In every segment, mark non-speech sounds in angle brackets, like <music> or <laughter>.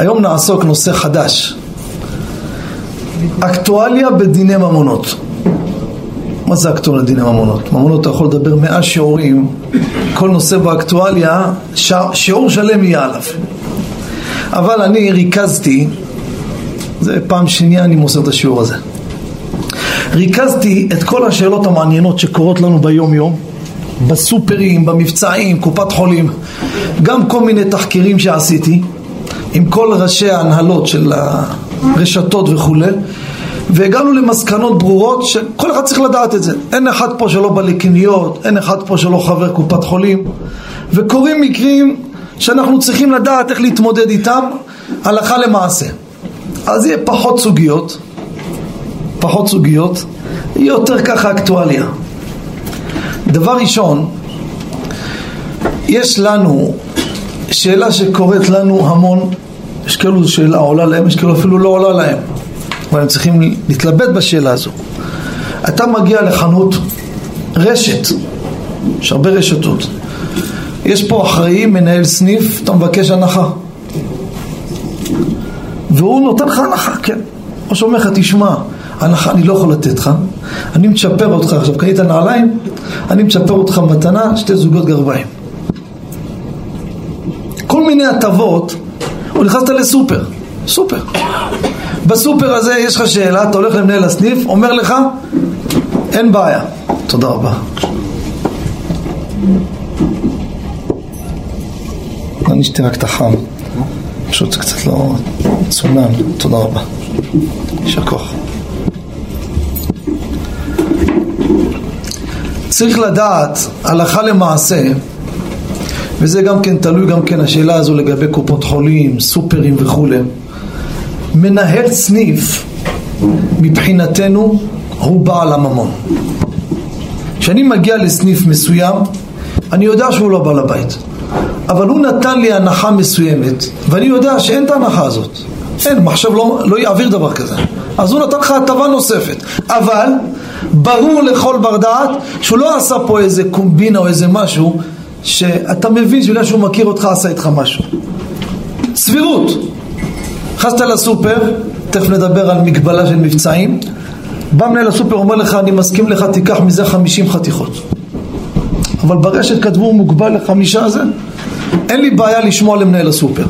היום נעסוק נושא חדש, אקטואליה בדיני ממונות. מה זה אקטואליה בדיני ממונות? ממונות אתה יכול לדבר מאה שיעורים, כל נושא באקטואליה, שיעור שלם יהיה עליו. אבל אני ריכזתי, זה פעם שנייה אני מוסר את השיעור הזה. ריכזתי את כל השאלות המעניינות שקורות לנו ביום יום בסופרים, במבצעים, קופת חולים גם כל מיני תחקירים שעשיתי עם כל ראשי ההנהלות של הרשתות וכולי והגענו למסקנות ברורות שכל אחד צריך לדעת את זה. אין אחד פה שלא בא לקניות, אין אחד פה שלא חבר קופת חולים וקורים מקרים שאנחנו צריכים לדעת איך להתמודד איתם הלכה למעשה. אז יהיה פחות סוגיות פחות סוגיות, יהיה יותר ככה אקטואליה. דבר ראשון יש לנו שאלה שקורית לנו המון, יש כאלו שאלה עולה להם, יש כאלו אפילו לא עולה להם, אבל הם צריכים להתלבט בשאלה הזו. אתה מגיע לחנות רשת, יש הרבה רשתות, יש פה אחראי, מנהל סניף, אתה מבקש הנחה. והוא נותן לך הנחה, כן. או שאומר לך, תשמע, הנחה אני לא יכול לתת לך, אני מצ'פר אותך עכשיו, קנית נעליים, אני מצ'פר אותך מתנה, שתי זוגות גרביים. כל מיני הטבות, או נכנסת לסופר, סופר. בסופר הזה יש לך שאלה, אתה הולך למנהל הסניף, אומר לך, אין בעיה. תודה רבה. אני אשתה רק את החם, פשוט קצת לא צונן, תודה רבה. יישר כוח. צריך לדעת הלכה למעשה וזה גם כן תלוי גם כן השאלה הזו לגבי קופות חולים, סופרים וכולי. מנהל סניף מבחינתנו הוא בעל הממון. כשאני מגיע לסניף מסוים, אני יודע שהוא לא בעל הבית. אבל הוא נתן לי הנחה מסוימת, ואני יודע שאין את ההנחה הזאת. אין, מחשב לא, לא יעביר דבר כזה. אז הוא נתן לך הטבה נוספת. אבל ברור לכל בר דעת שהוא לא עשה פה איזה קומבינה או איזה משהו שאתה מבין שבגלל שהוא מכיר אותך עשה איתך משהו. סבירות. נכנסת לסופר, תכף נדבר על מגבלה של מבצעים, בא מנהל הסופר אומר לך אני מסכים לך תיקח מזה חמישים חתיכות. אבל ברשת כתבו מוגבל לחמישה הזה. אין לי בעיה לשמוע למנהל הסופר.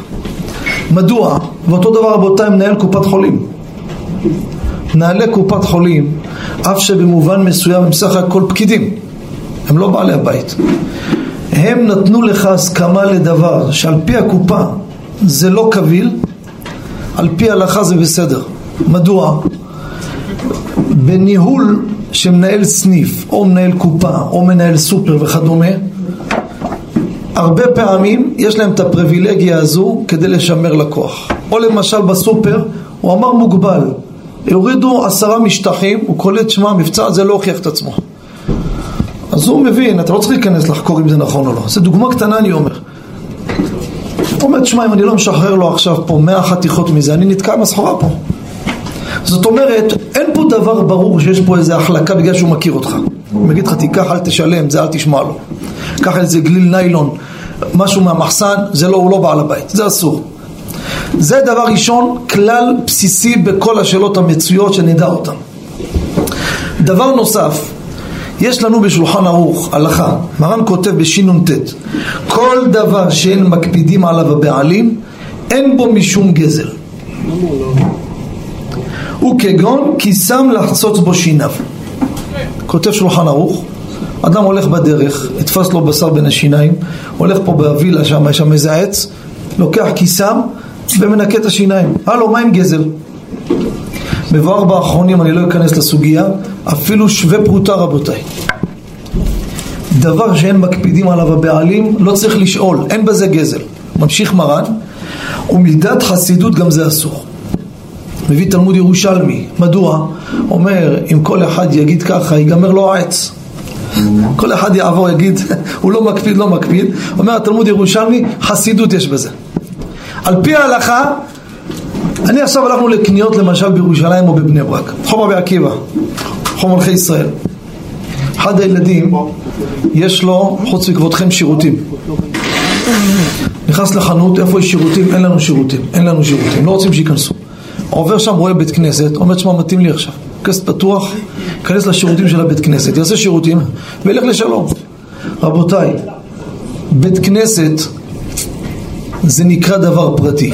מדוע? ואותו דבר רבותיי מנהל קופת חולים. מנהלי קופת חולים אף שבמובן מסוים הם סך הכל פקידים. הם לא בעלי הבית הם נתנו לך הסכמה לדבר שעל פי הקופה זה לא קביל, על פי ההלכה זה בסדר. מדוע? בניהול שמנהל סניף, או מנהל קופה, או מנהל סופר וכדומה, הרבה פעמים יש להם את הפריבילגיה הזו כדי לשמר לקוח. או למשל בסופר, הוא אמר מוגבל, יורידו עשרה משטחים, הוא קולט שמע, המבצע הזה לא הוכיח את עצמו. אז הוא מבין, אתה לא צריך להיכנס לחקור אם זה נכון או לא. זו דוגמה קטנה אני אומר. הוא אומר, תשמע, אם אני לא משחרר לו עכשיו פה מאה חתיכות מזה, אני נתקע עם הסחורה פה. זאת אומרת, אין פה דבר ברור שיש פה איזה החלקה בגלל שהוא מכיר אותך. הוא מגיד לך, תיקח, אל תשלם, זה אל תשמע לו. קח איזה גליל ניילון, משהו מהמחסן, זה לא, הוא לא בעל הבית, זה אסור. זה דבר ראשון, כלל בסיסי בכל השאלות המצויות שנדע אותן. דבר נוסף, יש לנו בשולחן ערוך הלכה, מרן כותב בשנ"ט כל דבר שאין מקפידים עליו הבעלים אין בו משום גזל. הוא כגון כי שם לחצוץ בו שיניו. כותב שולחן ערוך אדם הולך בדרך, נתפס לו בשר בין השיניים הולך פה בווילה שם, יש שם איזה עץ לוקח כיסם ומנקה את השיניים. הלו, מה עם גזל? מבואר באחרונים, אני לא אכנס לסוגיה, אפילו שווה פרוטה רבותיי. דבר שאין מקפידים עליו הבעלים, לא צריך לשאול, אין בזה גזל. ממשיך מרן, ומלדת חסידות גם זה אסור. מביא תלמוד ירושלמי, מדוע? אומר, אם כל אחד יגיד ככה, ייגמר לו העץ. כל אחד יעבור, יגיד, <laughs> הוא לא מקפיד, לא מקפיד. אומר התלמוד ירושלמי, חסידות יש בזה. על פי ההלכה, אני עכשיו הלכנו לקניות למשל בירושלים או בבני ברק, חומר בעקיבא, חומר מלכי ישראל. אחד הילדים, יש לו, חוץ מכבודכם, שירותים. נכנס לחנות, איפה יש שירותים? אין לנו שירותים, אין לנו שירותים, לא רוצים שייכנסו. עובר שם, רואה בית כנסת, אומר, תשמע, מתאים לי עכשיו. כסף פתוח, ייכנס לשירותים של הבית כנסת, יעשה שירותים וילך לשלום. רבותיי, בית כנסת זה נקרא דבר פרטי,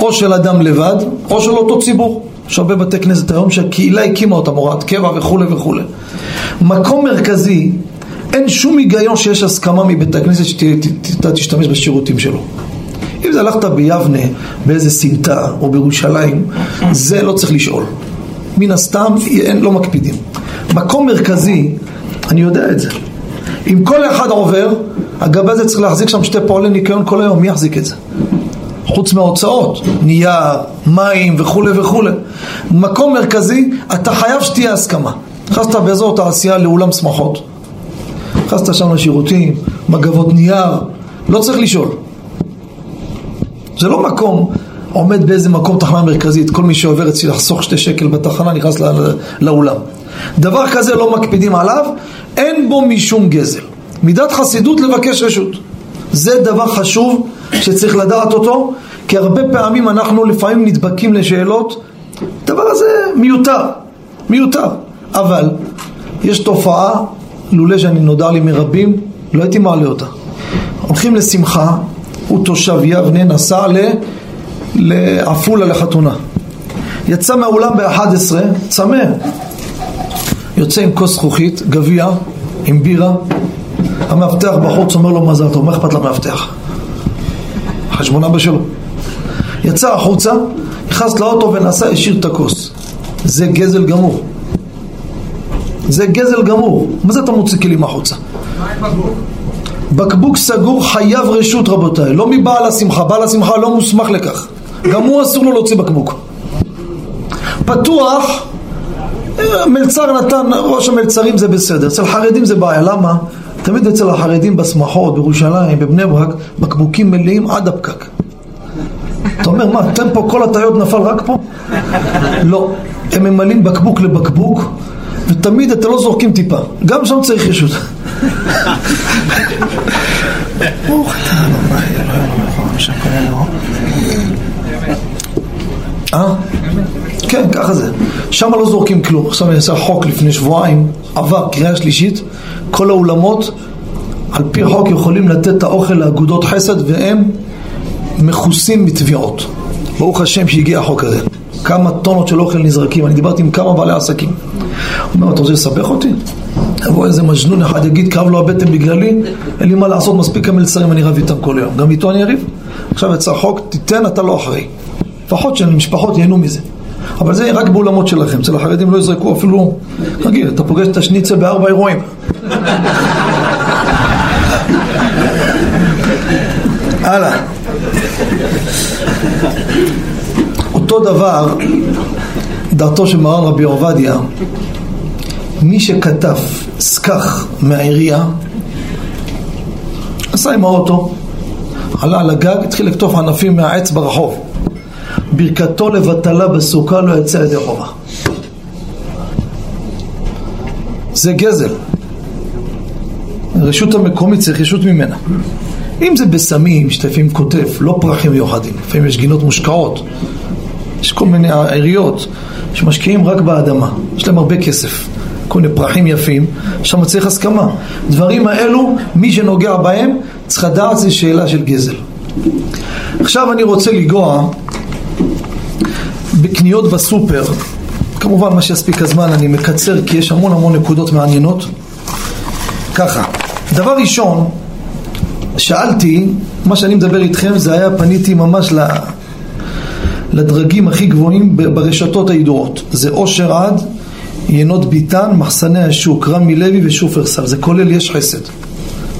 או של אדם לבד, או של אותו ציבור. יש הרבה בתי כנסת היום שהקהילה הקימה אותם, הוראת קבע וכולי וכולי. מקום מרכזי, אין שום היגיון שיש הסכמה מבית הכנסת שאתה תשתמש בשירותים שלו. אם זה הלכת ביבנה, באיזה סמטה או בירושלים, זה לא צריך לשאול. מן הסתם אין, לא מקפידים. מקום מרכזי, אני יודע את זה. אם כל אחד עובר, הגב הזה צריך להחזיק שם שתי פועלי ניקיון כל היום, מי יחזיק את זה? חוץ מההוצאות, נייר, מים וכולי וכולי. מקום מרכזי, אתה חייב שתהיה הסכמה. נכנסת באזור תעשייה לאולם שמחות. נכנסת שם לשירותים, מגבות נייר, לא צריך לשאול. זה לא מקום, עומד באיזה מקום תחנה מרכזית, כל מי שעובר אצלי לחסוך שתי שקל בתחנה נכנס לא, לאולם. דבר כזה לא מקפידים עליו, אין בו משום גזל. מידת חסידות לבקש רשות. זה דבר חשוב שצריך לדעת אותו, כי הרבה פעמים אנחנו לפעמים נדבקים לשאלות, הדבר הזה מיותר, מיותר. אבל יש תופעה, לולא שאני נודע לי מרבים, לא הייתי מעלה אותה. הולכים לשמחה, הוא תושב יבנה, נסע לעפולה לחתונה. יצא מהאולם ב-11, צמא. יוצא עם כוס זכוכית, גביע, עם בירה. המאבטח בחוץ אומר לו מזל טוב, מה אכפת למאבטח? חשבון אבא שלו. יצא החוצה, נכנס לאוטו ונסע, השאיר את הכוס. זה גזל גמור. זה גזל גמור. מה זה אתה מוציא כלים החוצה? בקבוק? סגור חייב רשות רבותיי, לא מבעל השמחה, בעל השמחה לא מוסמך לכך. גם הוא אסור לו להוציא בקבוק. פתוח, מלצר נתן, ראש המלצרים זה בסדר, אצל חרדים זה בעיה, למה? תמיד אצל החרדים בשמחות, בירושלים, בבני ברק, בקבוקים מלאים עד הפקק. אתה אומר, מה, אתם פה כל הטעיות נפל רק פה? לא, הם ממלאים בקבוק לבקבוק, ותמיד אתם לא זורקים טיפה, גם שם צריך רשות. אתה אה? כן, ככה זה. שם לא זורקים כלום. עכשיו אני אעשה חוק לפני שבועיים, עבר קריאה שלישית, כל האולמות על פי חוק יכולים לתת את האוכל לאגודות חסד והם מכוסים מתביעות. ברוך השם שהגיע החוק הזה. כמה טונות של אוכל נזרקים, אני דיברתי עם כמה בעלי עסקים. הוא אומר, אתה רוצה לסבך אותי? יבוא איזה מג'נון אחד יגיד, כאב לו הבטן בגללי, אין לי מה לעשות, מספיק המלצרים, אני רב איתם כל היום. גם איתו אני אריב? עכשיו יצא חוק, תיתן, אתה לא אחראי. לפחות שהמשפחות ייהנו מזה. אבל זה רק באולמות שלכם, אצל החרדים לא יזרקו אפילו, רגיל, אתה פוגש את השניצל בארבע אירועים. הלאה. אותו דבר, דעתו של מרן רבי עובדיה, מי שכתב סכך מהעירייה, עשה עם האוטו, עלה על הגג, התחיל לקטוף ענפים מהעץ ברחוב. ברכתו לבטלה בסוכה לא יצא ידי חובה. זה גזל. הרשות המקומית צריך רשות ממנה. אם זה בסמים, שתפים כותף, לא פרחים מיוחדים, לפעמים יש גינות מושקעות, יש כל מיני עיריות שמשקיעים רק באדמה, יש להם הרבה כסף, כל מיני פרחים יפים, שם צריך הסכמה. דברים האלו, מי שנוגע בהם, צריך לדעת זה שאלה של גזל. עכשיו אני רוצה לנגוע בקניות בסופר, כמובן מה שיספיק הזמן אני מקצר כי יש המון המון נקודות מעניינות. ככה, דבר ראשון, שאלתי, מה שאני מדבר איתכם זה היה, פניתי ממש לדרגים הכי גבוהים ברשתות הידועות. זה אושר עד, ינות ביטן, מחסני השוק, רמי לוי ושופרסל, זה כולל יש חסד.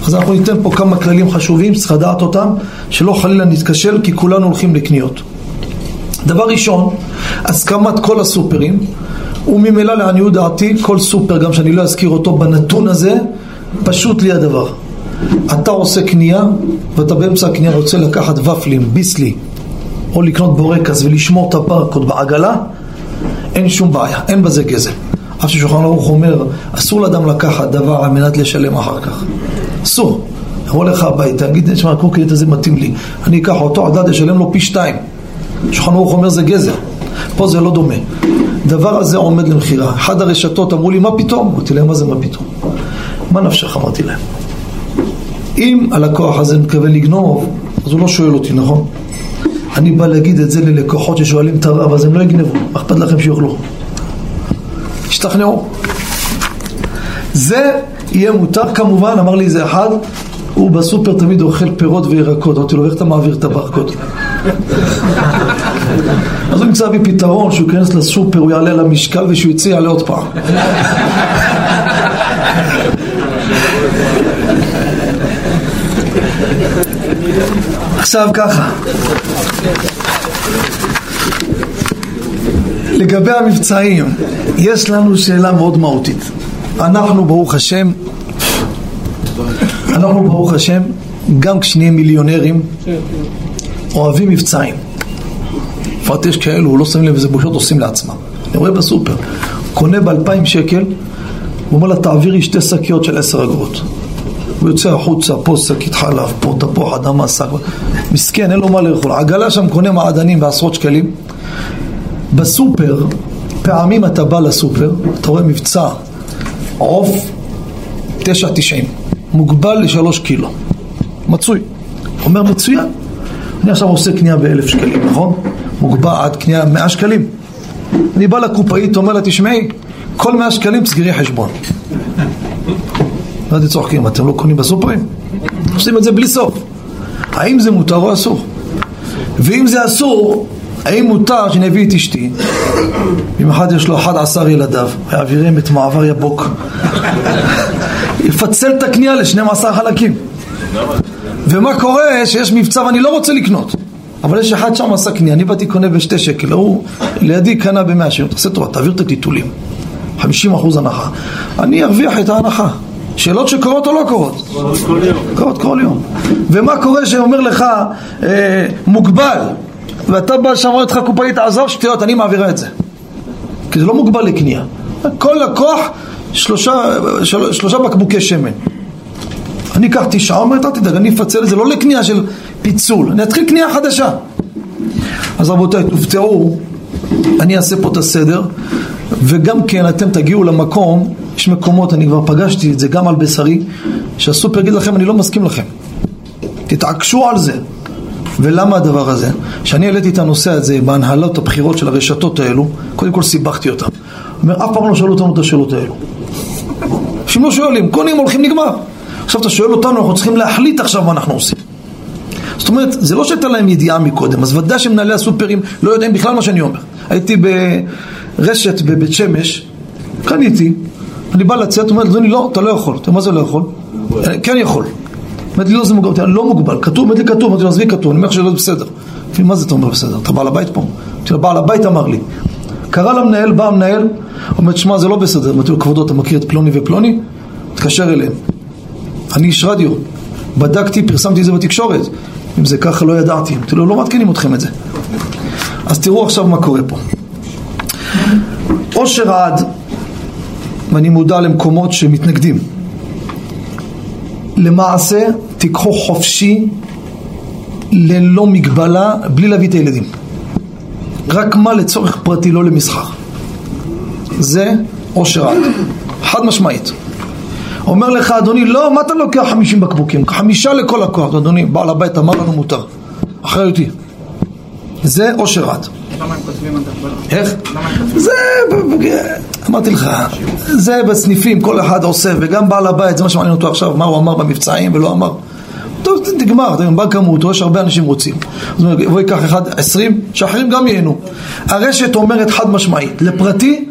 אז אנחנו ניתן פה כמה כללים חשובים, צריך לדעת אותם, שלא חלילה נתקשל כי כולנו הולכים לקניות. דבר ראשון, הסכמת כל הסופרים, וממילא לעניות דעתי, כל סופר, גם שאני לא אזכיר אותו בנתון הזה, פשוט לי הדבר. אתה עושה קנייה, ואתה באמצע הקנייה רוצה לקחת ופלים, ביסלי, או לקנות בורקס ולשמור את הברקוד בעגלה, אין שום בעיה, אין בזה גזל. אף ששולחן ערוך אומר, אסור לאדם לקחת דבר על מנת לשלם אחר כך. אסור. יבוא לך הביתה, יגיד, תשמע, הקורקינט הזה מתאים לי, אני אקח אותו, הדד אשלם לו פי שתיים. שולחן ערוך אומר זה גזר, פה זה לא דומה. דבר הזה עומד למכירה. אחד הרשתות אמרו לי, מה פתאום? אמרתי להם, מה זה מה פתאום? מה נפשך? אמרתי להם. אם הלקוח הזה מתכוון לגנוב, אז הוא לא שואל אותי, נכון? אני בא להגיד את זה ללקוחות ששואלים את הרב, אז הם לא יגנבו, מה אכפת לכם שיאכלו? השתכנעו. זה יהיה מותר כמובן, אמר לי איזה אחד, הוא בסופר תמיד אוכל פירות וירקות, אמרתי לו, איך אתה מעביר את הברקות? אז הוא ימצא בי פתרון, שהוא ייכנס לסופר, הוא יעלה למשקל ושהוא יצא יעלה עוד פעם. עכשיו ככה לגבי המבצעים יש לנו שאלה מאוד מהותית אנחנו ברוך השם אנחנו ברוך השם גם כשנהיה מיליונרים אוהבים מבצעים בפרט יש כאלו, לא שמים לב איזה בושות עושים לעצמם אני רואה בסופר קונה באלפיים שקל הוא אומר לה תעבירי שתי שקיות של עשר אגורות הוא יוצא החוצה, פה שקית חלב, פה תפוח אדמה, שק... מסכן, אין לו מה לאכול. עגלה שם קונה מעדנים בעשרות שקלים. בסופר, פעמים אתה בא לסופר, אתה רואה מבצע עוף 9.90, מוגבל לשלוש קילו, מצוי. אומר מצוין. אני עכשיו עושה קנייה באלף שקלים, נכון? מוגבל עד קנייה מאה שקלים. אני בא לקופאית, אומר לה, תשמעי, כל מאה שקלים סגרי חשבון. מה אתם צוחקים? אתם לא קונים בסופרים? עושים את זה בלי סוף. האם זה מותר או אסור? ואם זה אסור, האם מותר שאני אביא את אשתי, אם אחד יש לו 11 ילדיו, ויעבירם את מעבר יבוק, יפצל את הקנייה ל-12 חלקים. ומה קורה שיש מבצע ואני לא רוצה לקנות, אבל יש אחד שם עשה קנייה, אני באתי קונה בשתי שקל, הוא לידי קנה במאה שקל, תעשה טובה, תעביר את הטיטולים, 50% הנחה, אני ארוויח את ההנחה. שאלות שקורות או לא קורות? קורות כל יום. ומה קורה שאומר לך אה, מוגבל ואתה בא שם אותך קופאית עזוב שטויות אני מעבירה את זה כי זה לא מוגבל לקנייה כל לקוח שלושה, של, שלושה בקבוקי שמן אני אקח תשעה, אומרת אל תדאג, אני אפצל את זה לא לקנייה של פיצול, אני אתחיל קנייה חדשה אז רבותיי, תופתעו, אני אעשה פה את הסדר וגם כן אתם תגיעו למקום יש מקומות, אני כבר פגשתי את זה גם על בשרי, שהסופר יגיד לכם, אני לא מסכים לכם. תתעקשו על זה. ולמה הדבר הזה? כשאני העליתי את הנושא הזה בהנהלות הבחירות של הרשתות האלו, קודם כל סיבכתי אותם. אומר, אף פעם לא שאלו אותנו את השאלות האלו. אנשים לא שואלים, קונים, הולכים, נגמר. עכשיו אתה שואל אותנו, אנחנו צריכים להחליט עכשיו מה אנחנו עושים. זאת אומרת, זה לא שהייתה להם ידיעה מקודם, אז ודאי שמנהלי הסופרים לא יודעים בכלל מה שאני אומר. הייתי ברשת בבית שמש, קניתי, אני בא לצאת, אומר אדוני לא, אתה לא יכול. אתה מה זה לא יכול? כן יכול. אמרתי לי לא זה מוגבל, לא מוגבל, כתוב, אמרתי לי כתוב, אמרתי לו עזבי כתוב, אני אומר לך שזה בסדר. אמרתי מה זה אתה אומר בסדר? אתה בעל הבית פה? אמרתי לו בעל הבית אמר לי. קרא למנהל, בא המנהל, אומר שמע זה לא בסדר, אמרתי לו כבודו אתה מכיר את פלוני ופלוני? תתקשר אליהם. אני איש רדיו, בדקתי, פרסמתי את זה בתקשורת. אם זה ככה לא ידעתי. אמרתי לו לא מעדכנים אתכם את זה. אז תראו עכשיו מה קורה פה. אושר עד ואני מודע למקומות שמתנגדים. למעשה, תיקחו חופשי, ללא מגבלה, בלי להביא את הילדים. רק מה לצורך פרטי, לא למסחר. זה עושר עד, חד משמעית. אומר לך, אדוני, לא, מה אתה לוקח חמישים בקבוקים? חמישה לכל לקוח. אדוני, בעל הבית אמר לנו מותר. אחריותי. זה עושר עד. איך? זה, אמרתי לך, זה בסניפים, כל אחד עושה, וגם בעל הבית, זה מה שמעניין אותו עכשיו, מה הוא אמר במבצעים ולא אמר. טוב, תגמר, אתה יודע, כמות, יש הרבה אנשים רוצים. אז הוא ייקח אחד, עשרים, שאחרים גם ייהנו. הרשת אומרת חד משמעית, לפרטי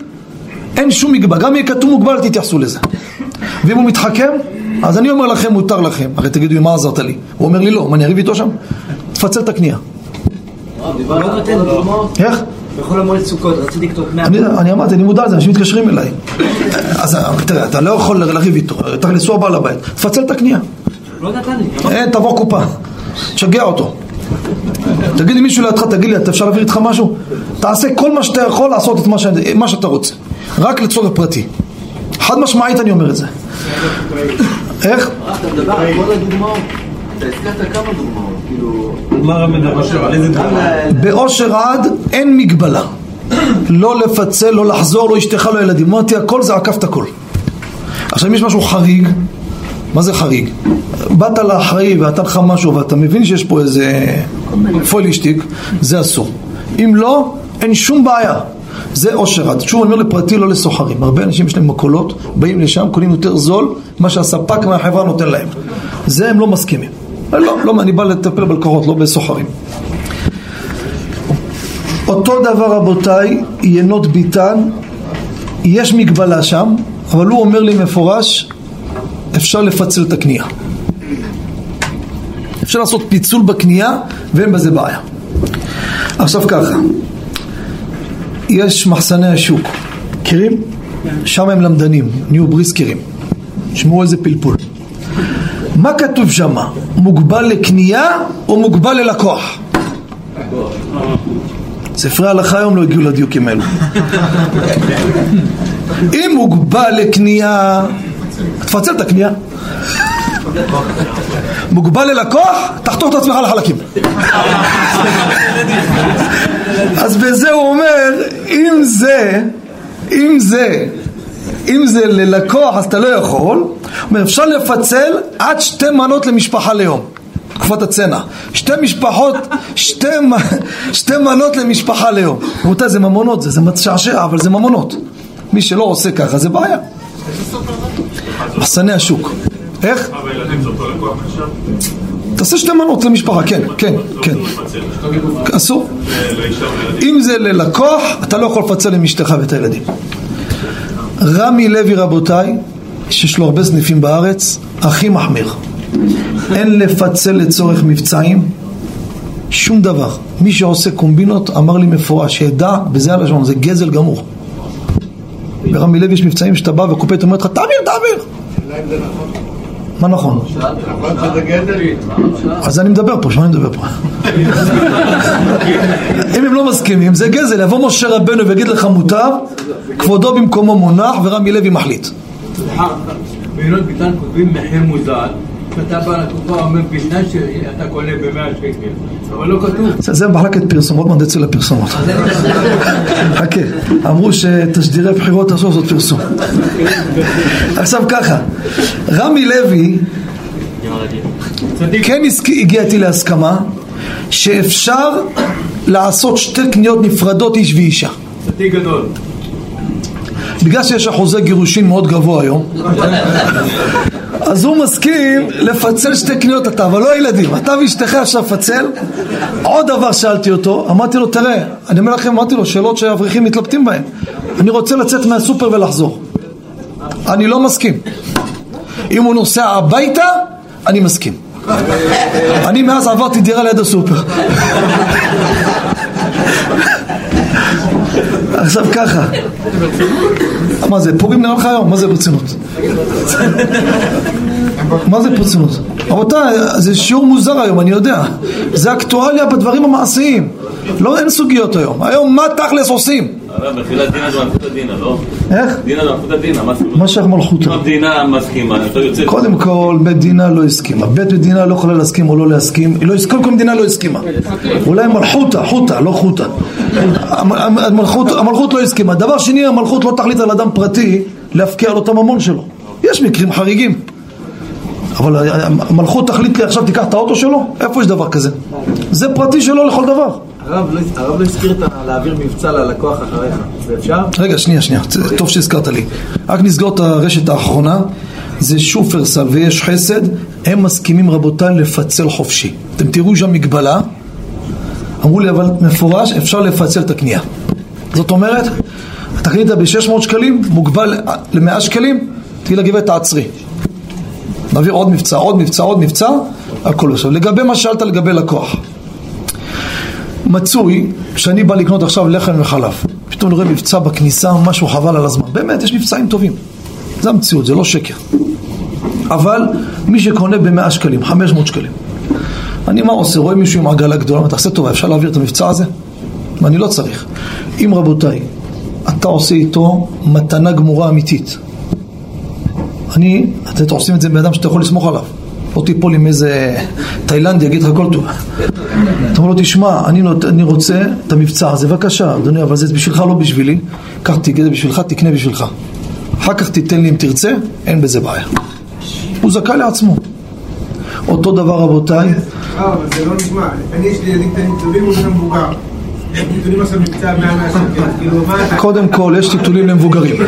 אין שום מגבל, גם יהיה כתוב מוגבל, תתייחסו לזה. ואם הוא מתחכם, אז אני אומר לכם, מותר לכם. הרי תגידו, מה עזרת לי? הוא אומר לי, לא, מה, אני אריב איתו שם? תפצל את הקנייה. איך? בכל המועד סוכות, רציתי לכתוב 100 אני אמרתי, אני מודע לזה, אנשים מתקשרים אליי אז תראה, אתה לא יכול לריב איתו, אתה לנסוע בעל הבית תפצל את הקנייה לא נתן לי אין, תבוא קופה, תשגע אותו תגיד לי מישהו לידך, תגיד לי, אפשר להעביר איתך משהו? תעשה כל מה שאתה יכול לעשות את מה שאתה רוצה רק לצורך פרטי חד משמעית אני אומר את זה איך? אתה מדבר על כל הדוגמאות. אתה הזכרת כמה דוגמאות, כאילו... באושר עד אין מגבלה. לא לפצל, לא לחזור, לא אשתך, לא ילדים. אמרתי הכל זה עקף את הכל. עכשיו אם יש משהו חריג, מה זה חריג? באת לאחראי ואתה לך משהו ואתה מבין שיש פה איזה פוילישטיק, זה אסור. אם לא, אין שום בעיה. זה עושר עד. שוב אני אומר לפרטי, לא לסוחרים. הרבה אנשים יש להם מכולות, באים לשם, קונים יותר זול, מה שהספק מהחברה נותן להם. זה הם לא מסכימים. לא, לא, אני בא לטפל בלקוחות, לא בסוחרים. אותו דבר רבותיי, ינות ביטן, יש מגבלה שם, אבל הוא אומר לי מפורש, אפשר לפצל את הקנייה. אפשר לעשות פיצול בקנייה ואין בזה בעיה. עכשיו ככה, יש מחסני השוק, מכירים? שם הם למדנים, נהיו בריסקרים. שמעו איזה פלפול. מה כתוב שם? מוגבל לקנייה או מוגבל ללקוח? ספרי ההלכה היום לא הגיעו לדיוקים האלו. <laughs> אם מוגבל לקנייה, תפצל את הקנייה. מוגבל ללקוח, תחתוך את עצמך לחלקים. <laughs> אז בזה הוא אומר, אם זה, אם זה, אם זה ללקוח אז אתה לא יכול, אומר אפשר לפצל עד שתי מנות למשפחה ליום. תקופת הצנע. שתי משפחות, שתי, שתי מנות למשפחה ליום. רבותיי, זה ממונות, זה, זה מצ'עשע, אבל זה ממונות. מי שלא עושה ככה זה בעיה. מחסני השוק. איך? תעשה שתי מנות למשפחה, כן, כן, כן. אסור. אם זה ללקוח, אתה לא יכול לפצל עם אשתך ואת הילדים. רמי לוי רבותיי, שיש לו הרבה סניפים בארץ, הכי מחמיר. אין לפצל לצורך מבצעים שום דבר. מי שעושה קומבינות אמר לי מפורש, שידע, בזה הלשון, זה גזל גמור. ברמי לוי יש מבצעים שאתה בא וקופט אומר לך, תעביר, תעביר. מה נכון? אז אני מדבר פה, שמה אני מדבר פה? אם הם לא מסכימים, זה גזל. יבוא משה רבנו ויגיד לך מותר, כבודו במקומו מונח ורמי לוי מחליט. סליחה, בעינות ביטן כותבים מחיר מוזל כשאתה בא לקופה אומר בתנאי שאתה קונה במאה שקל אבל לא כתוב זה מחלקת פרסום, עוד מעט נצא לפרסומות. חכה, אמרו שתשדירי בחירות אסור לעשות פרסום. עכשיו ככה, רמי לוי כן הגיע איתי להסכמה שאפשר לעשות שתי קניות נפרדות איש ואישה. צדיק גדול בגלל שיש אחוזי גירושין מאוד גבוה היום אז הוא מסכים לפצל שתי קניות אתה, אבל לא הילדים. אתה ואשתך אפשר לפצל עוד דבר שאלתי אותו, אמרתי לו תראה אני אומר לכם, אמרתי לו שאלות שאברכים מתלבטים בהן. אני רוצה לצאת מהסופר ולחזור. אני לא מסכים. אם הוא נוסע הביתה, אני מסכים. אני מאז עברתי דירה ליד הסופר עכשיו ככה מה זה, פורים נראה לך היום? מה זה ברצינות? מה זה ברצינות? רבותיי, זה שיעור מוזר היום, אני יודע זה אקטואליה בדברים המעשיים לא, אין סוגיות היום היום מה תכלס עושים? הרב, בתחילת דינה זה מלכות הדינה, לא? איך? דינה זה מלכות הדינה, מה זאת אומרת? מה שייך מלכות? אם המדינה מסכימה, אתה יוצא... קודם כל, מדינה לא הסכימה. בית מדינה לא יכולה להסכים או לא להסכים. לא, קודם כל מדינה לא הסכימה. אולי מלכותה, חותה, לא חותה. המ- המלכות, המלכות לא הסכימה. דבר שני, המלכות לא תחליט על אדם פרטי להפקיע לו את הממון שלו. יש מקרים חריגים. אבל המלכות תחליט לי עכשיו תיקח את האוטו שלו? איפה יש דבר כזה? זה פרטי שלו לכל דבר. הרב לא- הרב לא הזכיר להעביר מבצע ללקוח אחריך, זה אפשר? רגע, שנייה, שנייה, זה טוב שהזכרת לי. רק נסגור את הרשת האחרונה, זה שופרסל ויש חסד, הם מסכימים רבותיי לפצל חופשי. אתם תראו שם מגבלה, אמרו לי אבל מפורש, אפשר לפצל את הקנייה. זאת אומרת, אתה קנית ב-600 שקלים, מוגבל ל-100 שקלים, תגיד לגברת תעצרי. נעביר עוד מבצע, עוד מבצע, עוד מבצע, הכל עכשיו. לגבי מה שאלת לגבי לקוח. מצוי שאני בא לקנות עכשיו לחם וחלב. פתאום אני רואה מבצע בכניסה משהו חבל על הזמן. באמת יש מבצעים טובים. זה המציאות זה לא שקר. אבל מי שקונה במאה שקלים 500 שקלים אני מה עושה? רואה מישהו עם עגלה גדולה אומר, תעשה טובה אפשר להעביר את המבצע הזה? ואני לא צריך. אם רבותיי אתה עושה איתו מתנה גמורה אמיתית אני, אתם עושים את זה עם אדם שאתה יכול לסמוך עליו. לא תיפול עם איזה תאילנדי, יגיד לך כל טוב. אתה אומר לו, תשמע, אני, נות- אני רוצה את המבצע הזה, בבקשה, אדוני, אבל זה בשבילך, לא בשבילי. קח, תקנה בשבילך, תקנה בשבילך. אחר כך תיתן לי אם תרצה, אין בזה בעיה. הוא זכאי לעצמו. אותו דבר רבותיי, אה, אבל זה לא נשמע. אני יש לי ילדים קטנים טובים מול מבוגר. הם נתונים עכשיו מבצע 100 100 שקל. כאילו. קודם כל יש טיטולים למבוגרים. <laughs>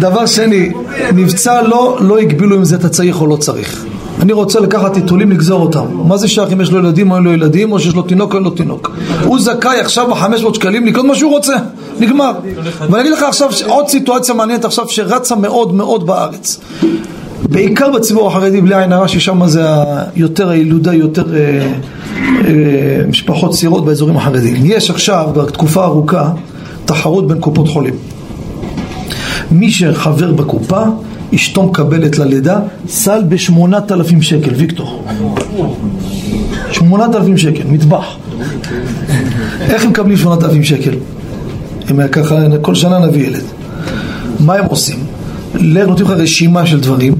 דבר שני, מבצע לא, לא הגבילו אם זה אתה צריך או לא צריך. אני רוצה לקחת טיטולים, לגזור אותם. מה זה שייך אם יש לו ילדים או אין לו ילדים, או שיש לו תינוק או אין לו תינוק? הוא זכאי עכשיו ב-500 שקלים לקנות מה שהוא רוצה. נגמר. ואני אגיד לך עכשיו עוד סיטואציה מעניינת עכשיו שרצה מאוד מאוד בארץ. בעיקר בציבור החרדי, בלי עין הרע, ששם זה יותר הילודה, יותר אה, אה, משפחות צעירות באזורים החרדיים. יש עכשיו, בתקופה ארוכה, תחרות בין קופות חולים. מי שחבר בקופה, אשתו מקבלת ללידה סל בשמונת אלפים שקל, ויקטור. שמונת אלפים שקל, מטבח. איך הם מקבלים שמונת אלפים שקל? אם היה ככה, כל שנה נביא ילד. מה הם עושים? נותנים לך רשימה של דברים,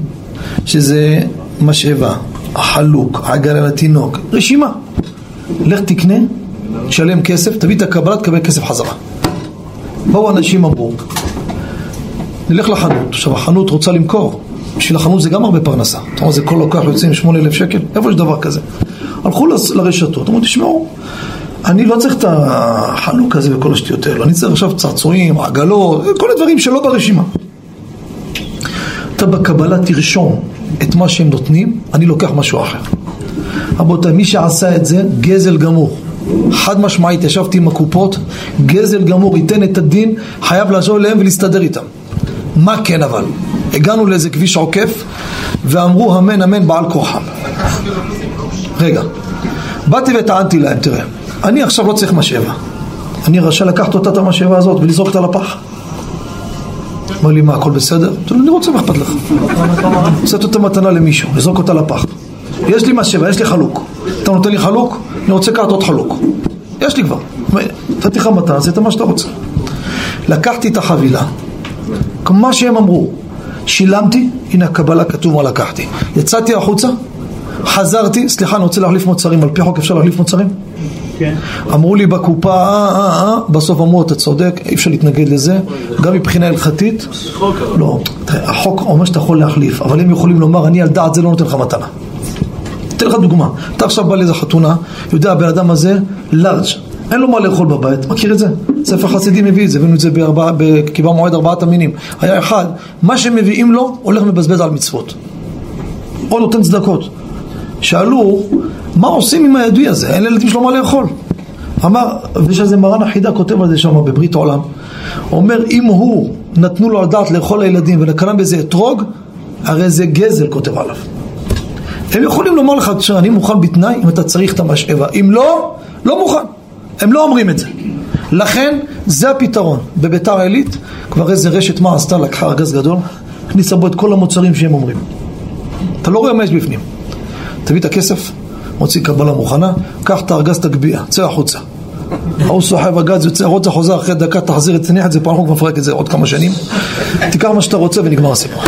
שזה משאבה, החלוק, עגלה לתינוק, רשימה. לך תקנה, תשלם כסף, תביא את הקבלה, תקבל כסף חזרה. באו אנשים אמרו, נלך לחנות, עכשיו החנות רוצה למכור, בשביל החנות זה גם הרבה פרנסה, אתה אומר זה כל לוקח יוצא עם שמונה אלף שקל, איפה יש דבר כזה? הלכו לרשתות, אמרו תשמעו, אני לא צריך את החלוק הזה וכל השטויות האלו, אני צריך עכשיו צעצועים, עגלות, כל הדברים שלא ברשימה. אתה בקבלה תרשום את מה שהם נותנים, אני לוקח משהו אחר. רבותיי, מי שעשה את זה, גזל גמור. חד משמעית, ישבתי עם הקופות, גזל גמור, ייתן את הדין, חייב לעזור אליהם ולהסתדר איתם. מה כן אבל? הגענו לאיזה כביש עוקף, ואמרו אמן אמן בעל כוחם. רגע, באתי וטענתי להם, תראה, אני עכשיו לא צריך משאבה. אני רשאי לקחת אותה את המשאבה הזאת ולזרוק אותה לפח. אמר לי, מה, הכל בסדר? אני רוצה, מה אכפת לך? <laughs> לתת אותה מתנה למישהו, לזרוק אותה לפח. יש לי משאבה, יש לי חלוק. אתה נותן לי חלוק? אני רוצה לקחת עוד חלוק. יש לי כבר. נתתי לך מתנה, עשית מה שאתה רוצה. לקחתי את החבילה, כמו שהם אמרו, שילמתי, הנה הקבלה כתוב מה לקחתי. יצאתי החוצה, חזרתי, סליחה, אני רוצה להחליף מוצרים, על פי חוק אפשר להחליף מוצרים? כן. אמרו לי בקופה, אה, אה, אה, בסוף אמרו, אתה צודק, אי אפשר להתנגד לזה, גם מבחינה הלכתית. לא, החוק אומר שאתה יכול להחליף, אבל הם יכולים לומר, אני על דעת זה לא נותן לך מתנה. אתן לך דוגמה, אתה עכשיו בא לאיזה חתונה, יודע הבן אדם הזה, לארג', אין לו מה לאכול בבית, מכיר את זה? ספר חסידים מביא את זה, הבאנו את זה בקיבה מועד ארבעת המינים. היה אחד, מה שמביאים לו, הולך מבזבז על מצוות. או נותן צדקות. שאלו, מה עושים עם הידוי הזה? אין לילדים שלו מה לאכול. אמר, ויש איזה מרן החידה כותב על זה שם בברית העולם. אומר, אם הוא, נתנו לו על דעת לאכול לילדים ונקרם בזה אתרוג, הרי זה גזל, כותב עליו. הם יכולים לומר לך, אני מוכן בתנאי אם אתה צריך את המשאבה. אם לא, לא מוכן. הם לא אומרים את זה. לכן, זה הפתרון. בביתר עילית, כבר איזה רשת מה עשתה, לקחה ארגז גדול, הכניסה בו את כל המוצרים שהם אומרים. אתה לא רואה מה יש בפנים. תביא את הכסף, מוציא קבלה מוכנה, קח את הארגז תגביה, צא החוצה. ההוא סוחב הגז, יוצא החוצה, חוזר אחרי דקה, תחזיר, תניח את זה פעם, אנחנו מפרק את זה עוד כמה שנים. תיקח מה שאתה רוצה ונגמר הסיפור.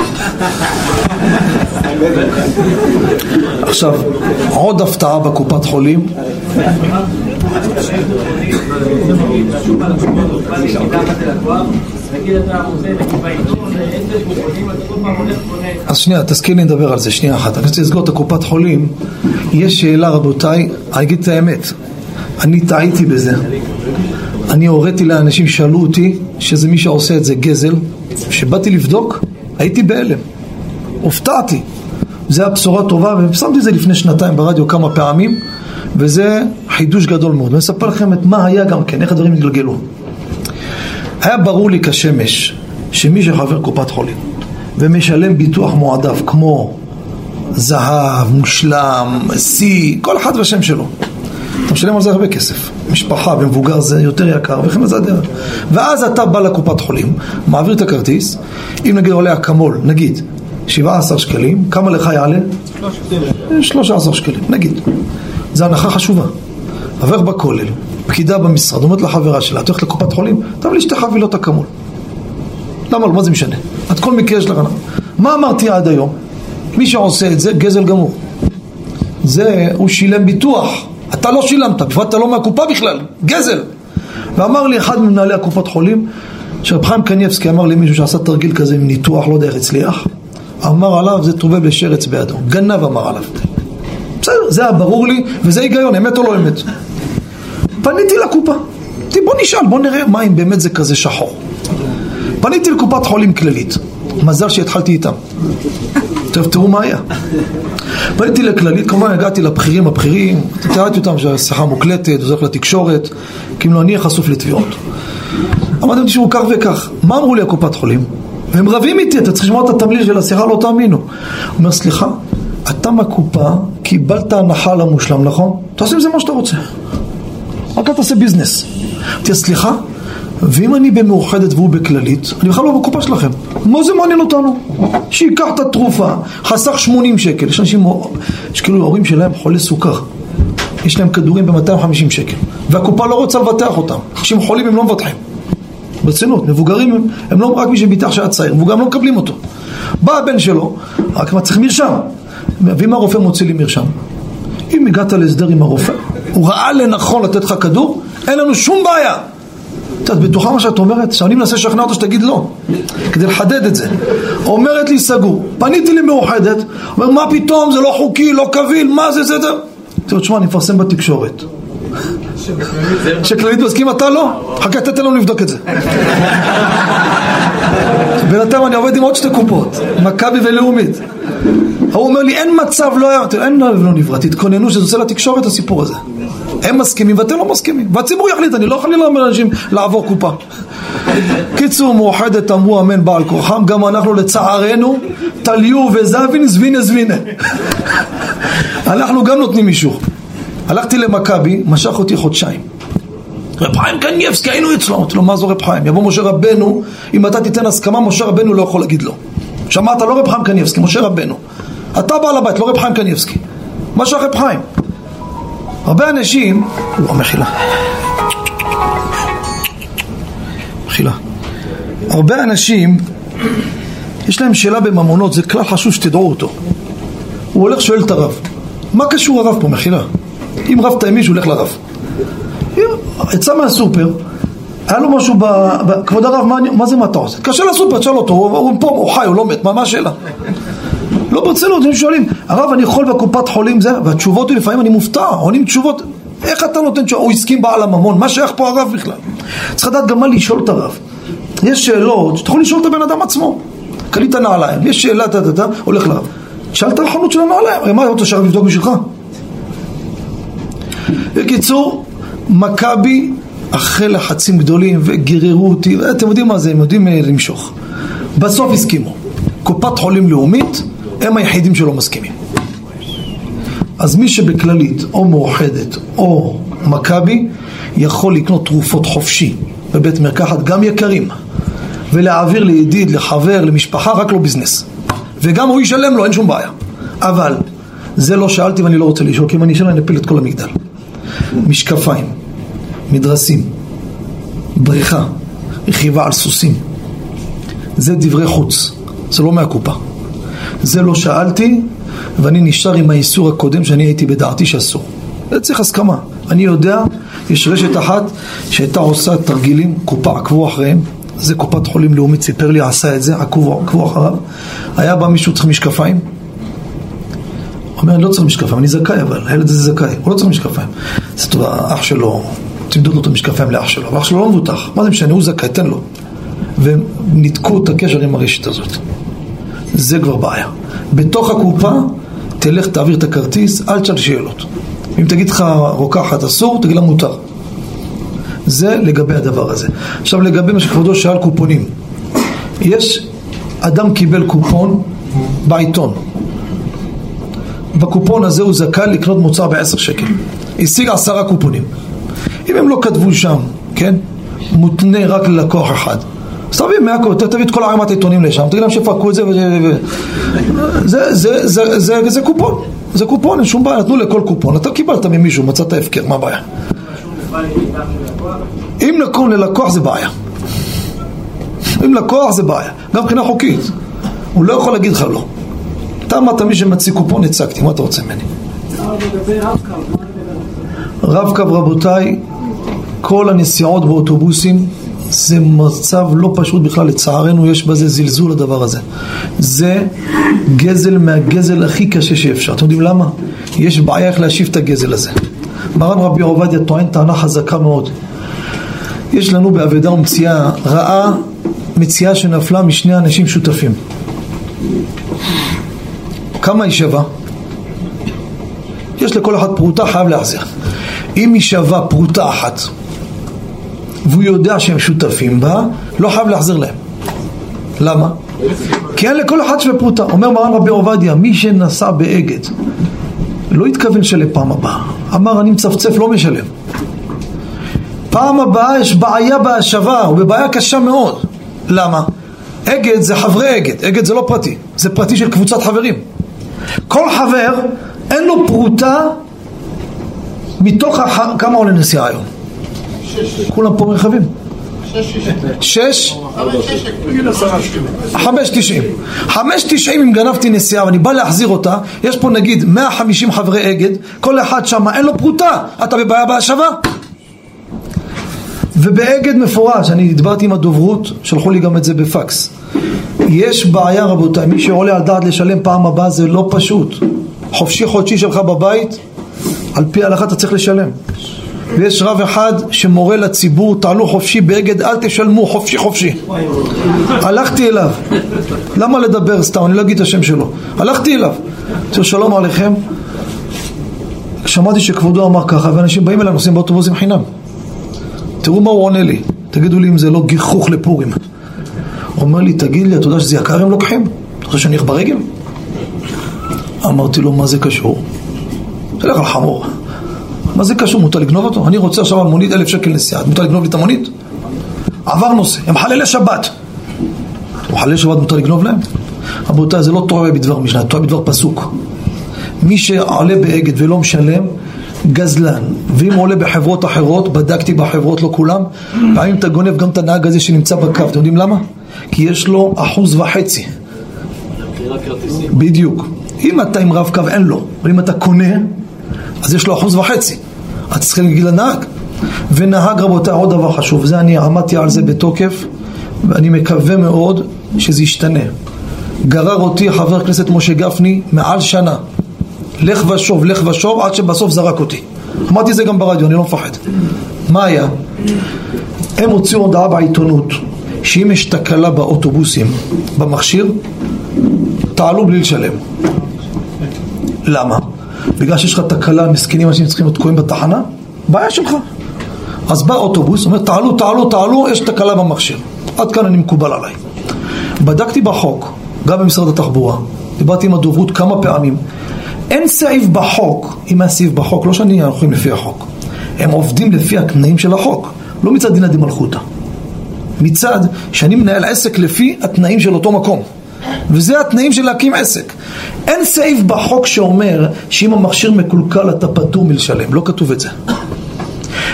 עכשיו, עוד הפתעה בקופת חולים. אז שנייה, תזכיר לי לדבר על זה, שנייה אחת. אני רוצה לסגור את הקופת חולים. יש שאלה, רבותיי, אני אגיד את האמת. אני טעיתי בזה. אני הוריתי לאנשים שאלו אותי שזה מי שעושה את זה גזל. כשבאתי לבדוק, הייתי בהלם. הופתעתי. זה הבשורה טובה, ושמתי את זה לפני שנתיים ברדיו כמה פעמים, וזה חידוש גדול מאוד. ואני אספר לכם את מה היה גם כן, איך הדברים התגלגלו. היה ברור לי כשמש שמי שחבר קופת חולים ומשלם ביטוח מועדף כמו זהב, מושלם, שיא, כל אחד והשם שלו. אתה משלם על זה הרבה כסף. משפחה ומבוגר זה יותר יקר, וכן זה הדרך. ואז אתה בא לקופת חולים, מעביר את הכרטיס, אם נגיד עולה אקמול, נגיד, 17 שקלים, כמה לך יעלה? 13 שקלים, נגיד. זו הנחה חשובה. עבר בכולל, פקידה במשרד, אומרת לחברה שלה, את הולכת לקופת חולים, תביא לי שתי חבילות אקמול. למה לא? מה זה משנה? את כל מקרה יש לך... מה אמרתי עד היום? מי שעושה את זה, גזל גמור. זה, הוא שילם ביטוח. אתה לא שילמת, בפרט אתה לא מהקופה בכלל, גזל. ואמר לי אחד ממנהלי הקופות חולים, שרב חיים קניבסקי אמר לי מישהו שעשה תרגיל כזה עם ניתוח, לא יודע איך הצליח, אמר עליו זה טובל בשרץ בידו, גנב אמר עליו. בסדר, זה היה ברור לי, וזה היגיון, אמת או לא אמת. פניתי לקופה, אמרתי בוא נשאל, בוא נראה מה אם באמת זה כזה שחור. פניתי לקופת חולים כללית, מזל שהתחלתי איתם. טוב, תראו מה היה. פניתי לכללית, כמובן הגעתי לבכירים הבכירים, תיארתי אותם שהשיחה מוקלטת, הולך לתקשורת, אם לא אני אהיה חשוף לתביעות. אמרתי, תשמעו כך וכך, מה אמרו לי הקופת חולים? והם רבים איתי, אתה צריך לשמוע את התמליל של השיחה, לא תאמינו. הוא אומר, סליחה, אתה מהקופה קיבלת הנחה למושלם, נכון? תעשה עם זה מה שאתה רוצה. רק אל תעשה ביזנס. אמרתי, סליחה, ואם אני במאוחדת והוא בכללית, אני בכלל לא בקופה שלכם. מה זה מעניין אותנו? שייקח את התרופה, חסך 80 שקל. יש אנשים, יש כאילו ההורים שלהם חולי סוכר. יש להם כדורים ב-250 שקל. והקופה לא רוצה לבטח אותם. אנשים חולים הם לא מבטחים. ברצינות, מבוגרים הם, הם לא רק מי שביטח שהיה צעיר, מבוגרים לא מקבלים אותו. בא הבן שלו, רק מה צריך מרשם. ואם הרופא מוציא לי מרשם, אם הגעת להסדר עם הרופא, הוא ראה לנכון לתת לך כדור, אין לנו שום בעיה. את בטוחה מה שאת אומרת? שאני מנסה לשכנע אותה שתגיד לא, כדי לחדד את זה. אומרת לי סגור, פניתי למאוחדת, אומר מה פתאום, זה לא חוקי, לא קביל, מה זה, זה, זה. לו, תשמע, אני מפרסם בתקשורת. שכללית מסכים, אתה לא? חכה, תתן לנו לבדוק את זה. בינתיים אני עובד עם עוד שתי קופות, מכבי ולאומית. הוא אומר לי, אין מצב, לא היה, אין לב לא נברא, תתכוננו שזה יוצא לתקשורת הסיפור הזה. הם מסכימים ואתם לא מסכימים, והציבור יחליט, אני לא יכול ללמד אנשים לעבור קופה. קיצור, מאוחדת אמרו אמן בעל כורחם, גם אנחנו לצערנו, תליו וזבין זבינה זבינה. <laughs> אנחנו גם נותנים אישור. הלכתי למכבי, משך אותי חודשיים. רב חיים קניאבסקי, היינו אצלו. אמרתי לו, מה זו רב חיים? יבוא משה רבנו, אם אתה תיתן הסכמה, משה רבנו לא יכול להגיד לא. שמעת? לא רב חיים קניאבסקי, משה רבנו. אתה בעל הבית, לא רב חיים קניאבסקי. מה שייך רב חיים? הרבה אנשים, הוא מחילה. מחילה. הרבה אנשים, יש להם שאלה בממונות, זה כלל חשוב שתדעו אותו. הוא הולך שואל את הרב, מה קשור הרב פה, מחילה? אם רבת עם מישהו, הולך לרב. יצא מהסופר, היה לו משהו ב... ב כבוד הרב, מה, מה זה מה אתה עושה? קשה לסופר, תשאל אותו, הוא, הוא פה, הוא חי, הוא לא מת, מה, מה השאלה? לא ברצינות, הם שואלים, הרב אני יכול בקופת חולים זה? והתשובות לפעמים אני מופתע, עונים תשובות, איך אתה נותן תשובה? הוא הסכים בעל הממון, מה שייך פה הרב בכלל? צריך לדעת גם מה לשאול את הרב. יש שאלות שאתה יכול לשאול את הבן אדם עצמו. קנית נעליים, יש שאלה, אתה, אתה, אתה, הולך לרב. שאל את החנות של הנעליים, מה אתה רוצה שהרב יבדוק בשבילך? בקיצור, מכבי אחרי לחצים גדולים וגיררו אותי, אתם יודעים מה זה, הם יודעים אה, למשוך. בסוף הסכימו. קופת חולים לאומית הם היחידים שלא מסכימים. אז מי שבכללית או מאוחדת או מכבי יכול לקנות תרופות חופשי בבית מרקחת גם יקרים ולהעביר לידיד, לחבר, למשפחה, רק לא ביזנס. וגם הוא ישלם לו, אין שום בעיה. אבל זה לא שאלתי ואני לא רוצה לשאול, כי אם אני אשאל אני אפיל את כל המגדל. משקפיים, מדרסים, בריכה, רכיבה על סוסים. זה דברי חוץ, זה לא מהקופה. זה לא שאלתי, ואני נשאר עם האיסור הקודם שאני הייתי בדעתי שאסור. זה צריך הסכמה. אני יודע, יש רשת אחת שהייתה עושה תרגילים, קופה, עקבו אחריהם, זה קופת חולים לאומית, סיפר לי, עשה את זה, עקבו, עקבו אחריו. היה בא מישהו צריך משקפיים? אומר, אני לא צריך משקפיים, אני זכאי אבל, הילד הזה זכאי, הוא לא צריך משקפיים. זה טוב, האח שלו, תמדוד לו את המשקפיים לאח שלו, ואח שלו לא מבוטח, מה זה משנה, הוא זכאי, תן לו. והם ניתקו את הקשר עם הרשת הזאת. זה כבר בעיה. בתוך הקופה, תלך תעביר את הכרטיס, אל תשאל שאלות. אם תגיד לך רוקחת אסור, תגיד לה מותר. זה לגבי הדבר הזה. עכשיו לגבי מה שכבודו שאל קופונים. יש, אדם קיבל קופון בעיתון. בקופון הזה הוא זכאי לקנות מוצר בעשר שקל. השיג עשרה קופונים. אם הם לא כתבו שם, כן? מותנה רק ללקוח אחד. אז מהכל, תביא את כל ערימת העיתונים לשם, תגיד להם שיפרקו את זה וזה, זה, זה, זה, זה, זה קופון, זה קופון, אין שום בעיה, נתנו לכל קופון, אתה קיבלת ממישהו, מצאת הפקר, מה הבעיה? אם נקום ללקוח זה בעיה. אם לקוח זה בעיה, גם מבחינה חוקית. הוא לא יכול להגיד לך לא. אתה אמרת מי שמציג קופון, הצגתי, מה אתה רוצה ממני? רב-קו רבותיי, כל הנסיעות באוטובוסים זה מצב לא פשוט בכלל, לצערנו יש בזה זלזול הדבר הזה. זה גזל מהגזל הכי קשה שאפשר. אתם יודעים למה? יש בעיה איך להשיב את הגזל הזה. מרן רבי עובדיה טוען טענה חזקה מאוד. יש לנו באבדה ומציאה רעה מציאה שנפלה משני אנשים שותפים. כמה היא שווה? יש לכל אחד פרוטה, חייב להחזיר. אם היא שווה פרוטה אחת והוא יודע שהם שותפים בה, לא חייב להחזיר להם. למה? כי אין לכל אחד שווה פרוטה. אומר מרן רבי עובדיה, מי שנסע באגד לא התכוון לשלם פעם הבאה. אמר אני מצפצף, לא משלם. פעם הבאה יש בעיה בהשבה, ובבעיה קשה מאוד. למה? אגד זה חברי אגד, אגד זה לא פרטי, זה פרטי של קבוצת חברים. כל חבר אין לו פרוטה מתוך הח... כמה עולה נסיעה היום? כולם פה מרחבים. שש? חמש תשעים. חמש תשעים אם גנבתי נסיעה ואני בא להחזיר אותה, יש פה נגיד 150 חברי אגד, כל אחד שם אין לו פרוטה, אתה בבעיה בהשבה? ובאגד מפורש, אני דיברתי עם הדוברות, שלחו לי גם את זה בפקס. יש בעיה רבותיי, מי שעולה על דעת לשלם פעם הבאה זה לא פשוט. חופשי חודשי שלך בבית, על פי ההלכה אתה צריך לשלם. ויש רב אחד שמורה לציבור, תעלו חופשי באגד, אל תשלמו חופשי חופשי. הלכתי אליו. למה לדבר סתם? אני לא אגיד את השם שלו. הלכתי אליו. אמרתי שלום עליכם. שמעתי שכבודו אמר ככה, ואנשים באים אליי, נוסעים באוטובוסים חינם. תראו מה הוא עונה לי. תגידו לי אם זה לא גיחוך לפורים. הוא אומר לי, תגיד לי, אתה יודע שזה יקר הם לוקחים? אתה חושב שאני איך ברגל? אמרתי לו, מה זה קשור? תלך על חמור. מה זה קשור? מותר לגנוב אותו? אני רוצה עכשיו על מונית אלף שקל נסיעה, מותר לגנוב לי את המונית? עבר נושא, הם חללי שבת. חללי שבת מותר לגנוב להם? רבותיי, זה לא טועה בדבר משנה, טועה בדבר פסוק. מי שעולה באגד ולא משלם, גזלן. ואם הוא עולה בחברות אחרות, בדקתי בחברות, לא כולם, פעמים אתה גונב גם את הנהג הזה שנמצא בקו. אתם יודעים למה? כי יש לו אחוז וחצי. בדיוק. אם אתה עם רב קו אין לו, אבל אם אתה קונה, אז יש לו אחוז וחצי. אתה צריך להגיד לנהג. ונהג רבותיי, עוד דבר חשוב, זה אני עמדתי על זה בתוקף, ואני מקווה מאוד שזה ישתנה. גרר אותי חבר הכנסת משה גפני מעל שנה. לך ושוב, לך ושוב, עד שבסוף זרק אותי. אמרתי זה גם ברדיו, אני לא מפחד. מה היה? הם הוציאו הודעה בעיתונות שאם יש תקלה באוטובוסים, במכשיר, תעלו בלי לשלם. למה? בגלל שיש לך תקלה, מסכנים אנשים צריכים להיות תקועים בתחנה? בעיה שלך. אז בא אוטובוס, אומר תעלו, תעלו, תעלו, יש תקלה במכשיר. עד כאן אני מקובל עליי. בדקתי בחוק, גם במשרד התחבורה, דיברתי עם הדוברות כמה פעמים, אין סעיף בחוק, אם היה סעיף בחוק, לא שאני הולכים לפי החוק, הם עובדים לפי התנאים של החוק, לא מצד דינא דמלכותא, מצד שאני מנהל עסק לפי התנאים של אותו מקום. וזה התנאים של להקים עסק. אין סעיף בחוק שאומר שאם המכשיר מקולקל אתה פטור מלשלם, לא כתוב את זה.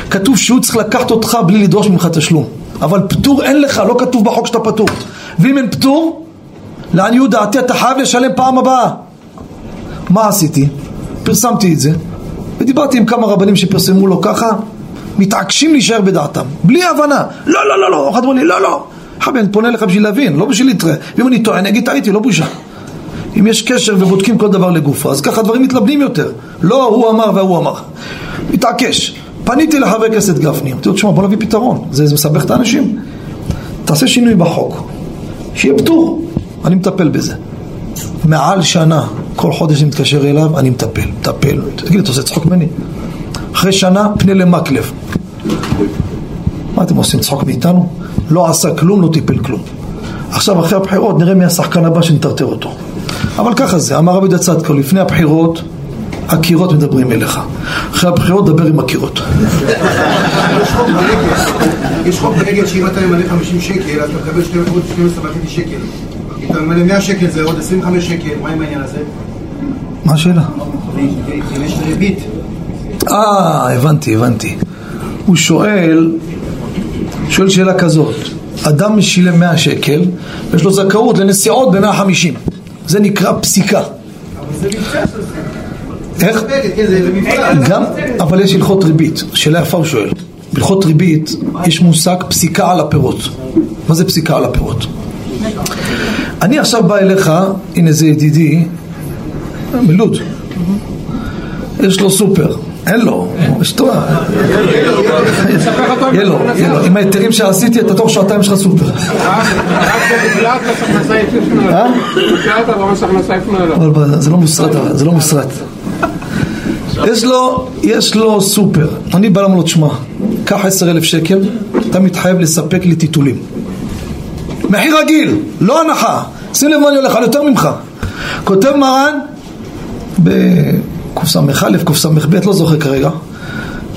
כתוב שהוא צריך לקחת אותך בלי לדרוש ממך תשלום. אבל פטור אין לך, לא כתוב בחוק שאתה פטור. ואם אין פטור, לעניות דעתי אתה חייב לשלם פעם הבאה. מה עשיתי? פרסמתי את זה, ודיברתי עם כמה רבנים שפרסמו לו ככה, מתעקשים להישאר בדעתם, בלי הבנה. לא, לא, לא, לא, אחד אמר לי, לא, לא. חבי, אני פונה לך בשביל להבין, לא בשביל להתראה. ואם אני טועה, אני אגיד טעיתי, לא בושה. אם יש קשר ובודקים כל דבר לגופו, אז ככה דברים מתלבנים יותר. לא הוא אמר והוא אמר. מתעקש. פניתי לחבר כנסת גפני, אמרתי לו, תשמע, בוא נביא פתרון, זה, זה מסבך את האנשים. תעשה שינוי בחוק, שיהיה פטור, אני מטפל בזה. מעל שנה, כל חודש אני מתקשר אליו, אני מטפל, מטפל. תגיד, אתה עושה צחוק ממני? אחרי שנה, פנה למקלב. מה אתם עושים, צחוק מאיתנו? לא עשה כלום, לא טיפל כלום. עכשיו, אחרי הבחירות, נראה מי השחקן הבא שנטרטר אותו. אבל ככה זה, אמר רבי דצדקו, לפני הבחירות, הקירות מדברים אליך. אחרי הבחירות, דבר עם הקירות. יש חוק ברגל שאם אתה ממלא 50 שקל, אז אתה מקבל 12 וחצי שקל. אם אתה ממלא 100 שקל זה עוד 25 שקל, מה עם העניין הזה? מה השאלה? יש ריבית. אה, הבנתי, הבנתי. הוא שואל, שואל שאלה כזאת, אדם שילם 100 שקל, ויש לו זכאות לנסיעות ב-150. זה נקרא פסיקה. איך? גם, אבל יש הלכות ריבית, שאלה יפה הוא שואל. בהלכות ריבית יש מושג פסיקה על הפירות. מה זה פסיקה על הפירות? אני עכשיו בא אליך, הנה זה ידידי, מלוד, יש לו סופר, אין לו, אשתו, יהיה לו, יהיה לו, עם ההיתרים שעשיתי אתה תוך שעתיים יש לך סופר. אה? זה לא מוסרט, זה לא מוסרט. יש לו, יש לו סופר, אני בא לומר לו, תשמע, קח עשר אלף שקל, אתה מתחייב לספק לי טיטולים. מחיר רגיל, לא הנחה, שים לב מה אני הולך על יותר ממך. כותב מרן בקס"א, קס"ב, לא זוכר כרגע,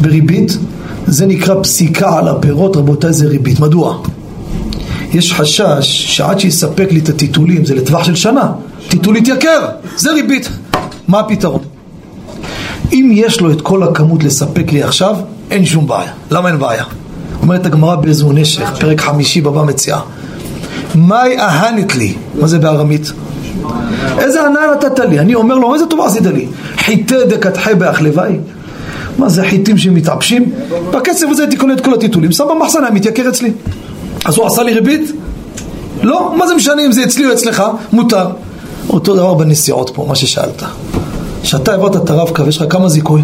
בריבית, זה נקרא פסיקה על הפירות, רבותיי זה ריבית. מדוע? יש חשש שעד שיספק לי את הטיטולים, זה לטווח של שנה, טיטול יתייקר, זה ריבית. מה הפתרון? אם יש לו את כל הכמות לספק לי עכשיו, אין שום בעיה. למה אין בעיה? אומרת הגמרא באיזו נשך, פרק חמישי בבא מציאה. מאי אהנת לי, מה זה בארמית? איזה הנאה נתת לי? אני אומר לו, איזה טובה עשית לי? חיטי דקתחי באחלוואי? מה זה חיטים שמתעבשים? בכסף הזה הייתי קונה את כל הטיטולים, שם במחסן, היה מתייקר אצלי. אז הוא עשה לי ריבית? לא, מה זה משנה אם זה אצלי או אצלך? מותר. אותו דבר בנסיעות פה, מה ששאלת. כשאתה העברת את הרב-קו, יש לך כמה זיכוי?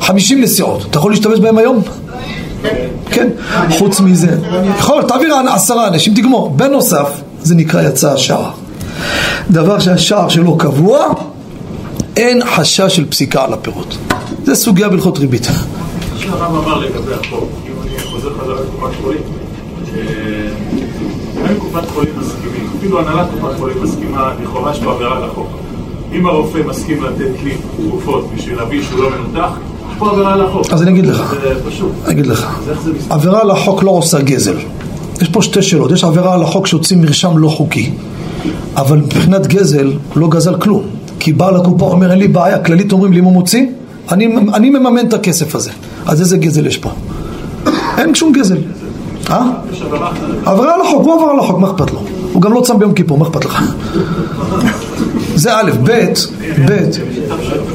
50 נסיעות. אתה יכול להשתמש בהם היום? כן. חוץ מזה, יכול, תעביר עשרה אנשים, תגמור. בנוסף, זה נקרא יצא השער. דבר שהשער שלו קבוע, אין חשש של פסיקה על הפירות. זה סוגיה בהלכות ריבית. שהרב אמר לגבי החוק, אם אני חוזר חזרה לקופת חולים, אם קופת חולים מסכימים, אפילו הנהלת קופת חולים מסכימה, לכאורה יש פה עבירה לחוק. אם הרופא מסכים לתת לי תרופות בשביל להביא שהוא לא מנותח, יש פה עבירה לחוק. אז אני אגיד לך. אני אגיד לך? עבירה על החוק לא עושה גזל. יש פה שתי שאלות, יש עבירה על החוק שהוציא מרשם לא חוקי, אבל מבחינת גזל לא גזל כלום. כי בעל הקופה אומר אין לי בעיה, כללית אומרים לי אם הוא מוציא, אני, אני מממן את הכסף הזה. אז איזה גזל יש פה? אין שום גזל. אה? עבירה על החוק, הוא עבר על החוק, מה אכפת לו? הוא גם לא צם ביום כיפור, מה אכפת לך? זה א', ב', ב',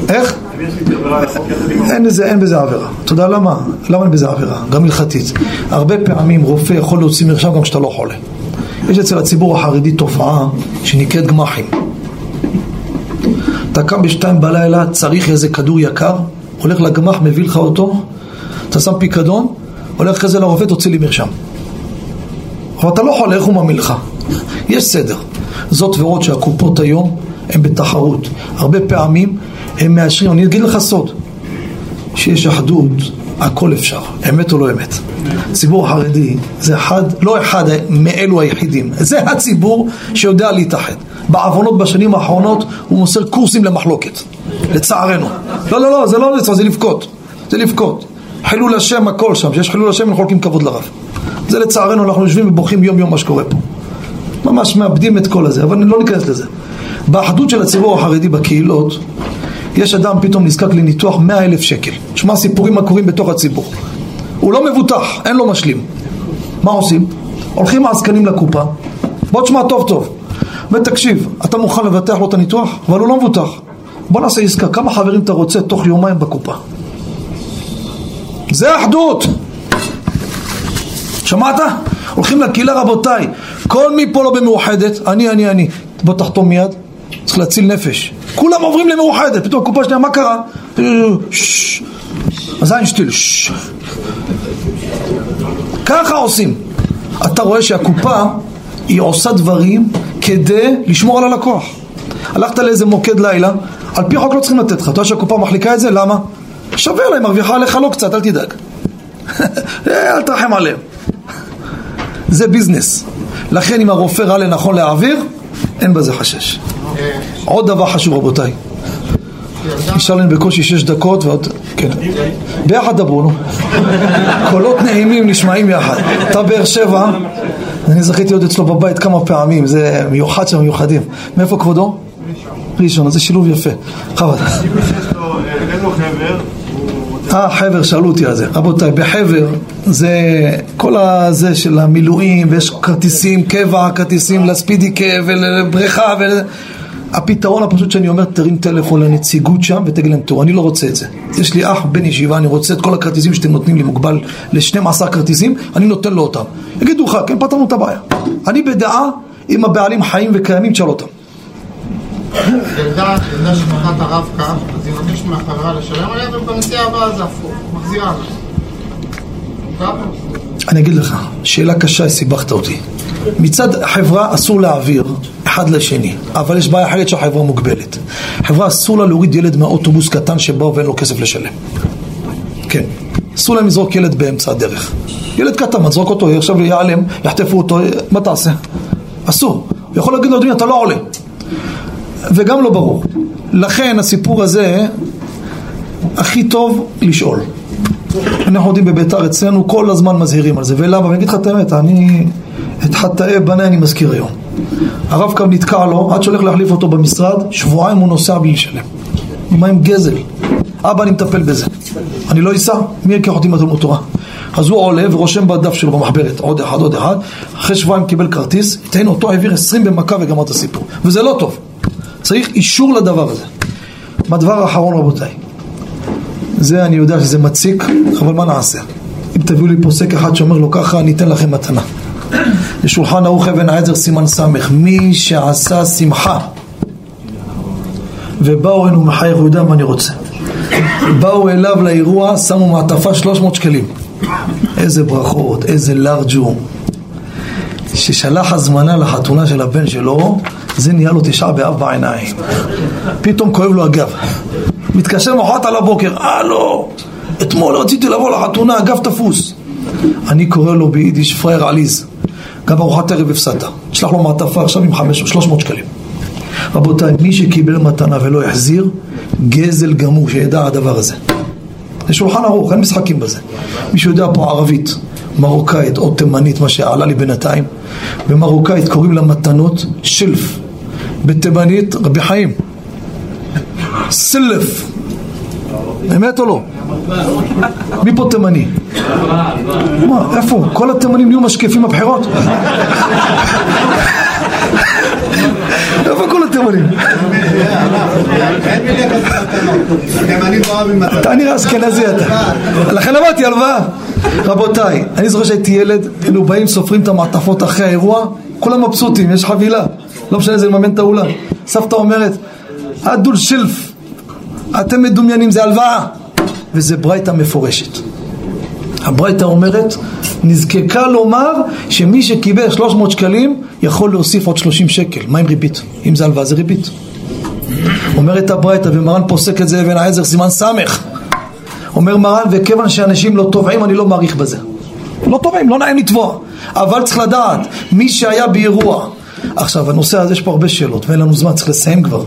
איך? אין בזה, אין בזה עבירה. אתה יודע למה? למה אין בזה עבירה? גם הלכתית. הרבה פעמים רופא יכול להוציא מרשם גם כשאתה לא חולה. יש אצל הציבור החרדי תופעה שנקראת גמחים. אתה קם בשתיים בלילה, צריך איזה כדור יקר, הולך לגמח, מביא לך אותו, אתה שם פיקדון, הולך אחרי זה לרופא, תוציא לי מרשם. אבל אתה לא חולה, איך הוא מאמין לך? יש סדר. זאת ועוד שהקופות היום הן בתחרות. הרבה פעמים הם מאשרים, אני אגיד לך סוד, שיש אחדות, הכל אפשר, אמת או לא אמת. ציבור חרדי זה אחד, לא אחד מאלו היחידים, זה הציבור שיודע להתאחד. בעוונות בשנים האחרונות הוא מוסר קורסים למחלוקת, לצערנו. לא, לא, לא, זה לא לצער, זה לבכות. זה לבכות. חילול השם הכל שם, שיש חילול השם, אנחנו חולקים כבוד לרב. זה לצערנו, אנחנו יושבים ובוכים יום יום מה שקורה פה. ממש מאבדים את כל הזה, אבל לא ניכנס לזה. באחדות של הציבור החרדי בקהילות, יש אדם פתאום נזקק לניתוח 100 אלף שקל. תשמע סיפורים מה קורים בתוך הציבור. הוא לא מבוטח, אין לו משלים. מה עושים? הולכים העסקנים לקופה, בוא תשמע טוב טוב. ותקשיב, אתה מוכן לבטח לו את הניתוח? אבל הוא לא מבוטח. בוא נעשה עסקה, כמה חברים אתה רוצה תוך יומיים בקופה? זה אחדות! שמעת? הולכים לקהילה רבותיי, כל מי פה לא במאוחדת, אני, אני, אני. בוא תחתום מיד, צריך להציל נפש. כולם עוברים למאוחדת, פתאום הקופה שנייה, מה קרה? אז איינשטיל, ששש. ככה עושים. אתה רואה שהקופה היא עושה דברים כדי לשמור על הלקוח. הלכת לאיזה מוקד לילה, על פי חוק לא צריכים לתת לך. אתה יודע שהקופה מחליקה את זה? למה? שווה להם, מרוויחה עליך לא קצת, אל תדאג. <laughs> אל תרחם עליהם. זה ביזנס. לכן אם הרופא ראה לנכון להעביר, אין בזה חשש. עוד דבר חשוב רבותיי. נשאר לנו בקושי שש דקות ועוד... כן. ביחד דברו, נו. קולות נעימים נשמעים יחד. אתה באר שבע, אני זכיתי להיות אצלו בבית כמה פעמים, זה מיוחד שם מיוחדים. מאיפה כבודו? ראשון, אז זה שילוב יפה. חבל. אה, חבר, שאלו אותי על זה. רבותיי, בחבר זה כל הזה של המילואים, ויש כרטיסים קבע, כרטיסים לספידי קב ולבריכה ול... הפתרון הפשוט שאני אומר, תרים טלפון לנציגות שם ותגיד להם, תראו, אני לא רוצה את זה. יש לי אח בן ישיבה, אני רוצה את כל הכרטיסים שאתם נותנים לי מוגבל ל-12 כרטיסים, אני נותן לו אותם. יגידו לך, כן, פתרנו את הבעיה. אני בדעה, אם הבעלים חיים וקיימים, תשאל אותם. ילדה, ילדה שפתחה את הרב-קו, אז היא מבקשת מהחברה לשלם עליה, ובנסיעה הבאה זה הפוך, מחזירה לה. מותר? אני אגיד לך, שאלה קשה, סיבכת אותי. מצד חברה אסור להעביר אחד לשני, אבל יש בעיה אחרת שהחברה מוגבלת. חברה אסור לה להוריד ילד מהאוטובוס קטן שבא ואין לו כסף לשלם. כן. אסור להם לזרוק ילד באמצע הדרך. ילד קטן, מה, תזרוק אותו, עכשיו ייעלם, יחטפו אותו, מה תעשה? אסור. הוא יכול להגיד לו, אדוני, אתה לא עולה. וגם לא ברור. לכן הסיפור הזה, הכי טוב לשאול. אנחנו יודעים בביתר אצלנו כל הזמן מזהירים על זה, ולמה? ואני אגיד לך את האמת, אני את חטאי בניי אני מזכיר היום. הרב קו נתקע לו, עד שהולך להחליף אותו במשרד, שבועיים הוא נוסע בלי לשלם. מה עם גזל? אבא אני מטפל בזה. אני לא אסע, מי יקח אותי מהתלמוד תורה? אז הוא עולה ורושם בדף שלו במחברת עוד אחד עוד אחד, אחרי שבועיים קיבל כרטיס, תן אותו העביר עשרים במכה וגמר את הסיפור. וזה לא טוב. צריך אישור לדבר הזה. בדבר האחרון רבותיי, זה אני יודע שזה מציק, אבל מה נעשה? אם תביאו לי פוסק אחד שאומר לו ככה, אני אתן לכם מתנה. לשולחן ערוך אבן העזר סימן ס' מי שעשה שמחה ובאו אלינו מחייך, הוא יודע מה אני רוצה. באו אליו לאירוע, שמו מעטפה 300 שקלים. איזה ברכות, איזה לארג'ו. ששלח הזמנה לחתונה של הבן שלו, זה נהיה לו תשעה באב בעיניים. פתאום כואב לו הגב. מתקשר מחרת על הבוקר, הלו, אתמול רציתי לבוא לחתונה, הגב תפוס. אני קורא לו ביידיש פרייר עליז. גם ארוחת ערב הפסדת. תשלח לו מעטפה עכשיו עם 500, 300 שקלים. רבותיי, מי שקיבל מתנה ולא החזיר, גזל גמור, שידע הדבר הזה. זה שולחן ערוך, אין משחקים בזה. מישהו יודע פה ערבית, מרוקאית או תימנית, מה שעלה לי בינתיים. במרוקאית קוראים לה מתנות שלף. בתימנית רבי חיים. סלף. אמת או לא? מי פה תימני? מה, איפה? כל התימנים נהיו משקיפים בבחירות? איפה כל התימנים? אתה נראה אשכנזי אתה. לכן אמרתי הלוואה. רבותיי, אני זוכר שהייתי ילד, היינו באים, סופרים את המעטפות אחרי האירוע, כולם מבסוטים, יש חבילה. לא משנה זה לממן את האולם. סבתא אומרת, אדול שילף, אתם מדומיינים, זה הלוואה. וזה ברייתא מפורשת. הברייתא אומרת, נזקקה לומר שמי שקיבל 300 שקלים יכול להוסיף עוד 30 שקל. מה עם ריבית? אם זה הלוואה זה ריבית. אומרת הברייתא, ומרן פוסק את זה אבן העזר, סימן סמך. אומר מרן, וכיוון שאנשים לא טובעים, אני לא מעריך בזה. לא טובעים, לא נעים לתבוע. אבל צריך לדעת, מי שהיה באירוע. עכשיו, הנושא הזה יש פה הרבה שאלות, ואין לנו זמן, צריך לסיים כבר.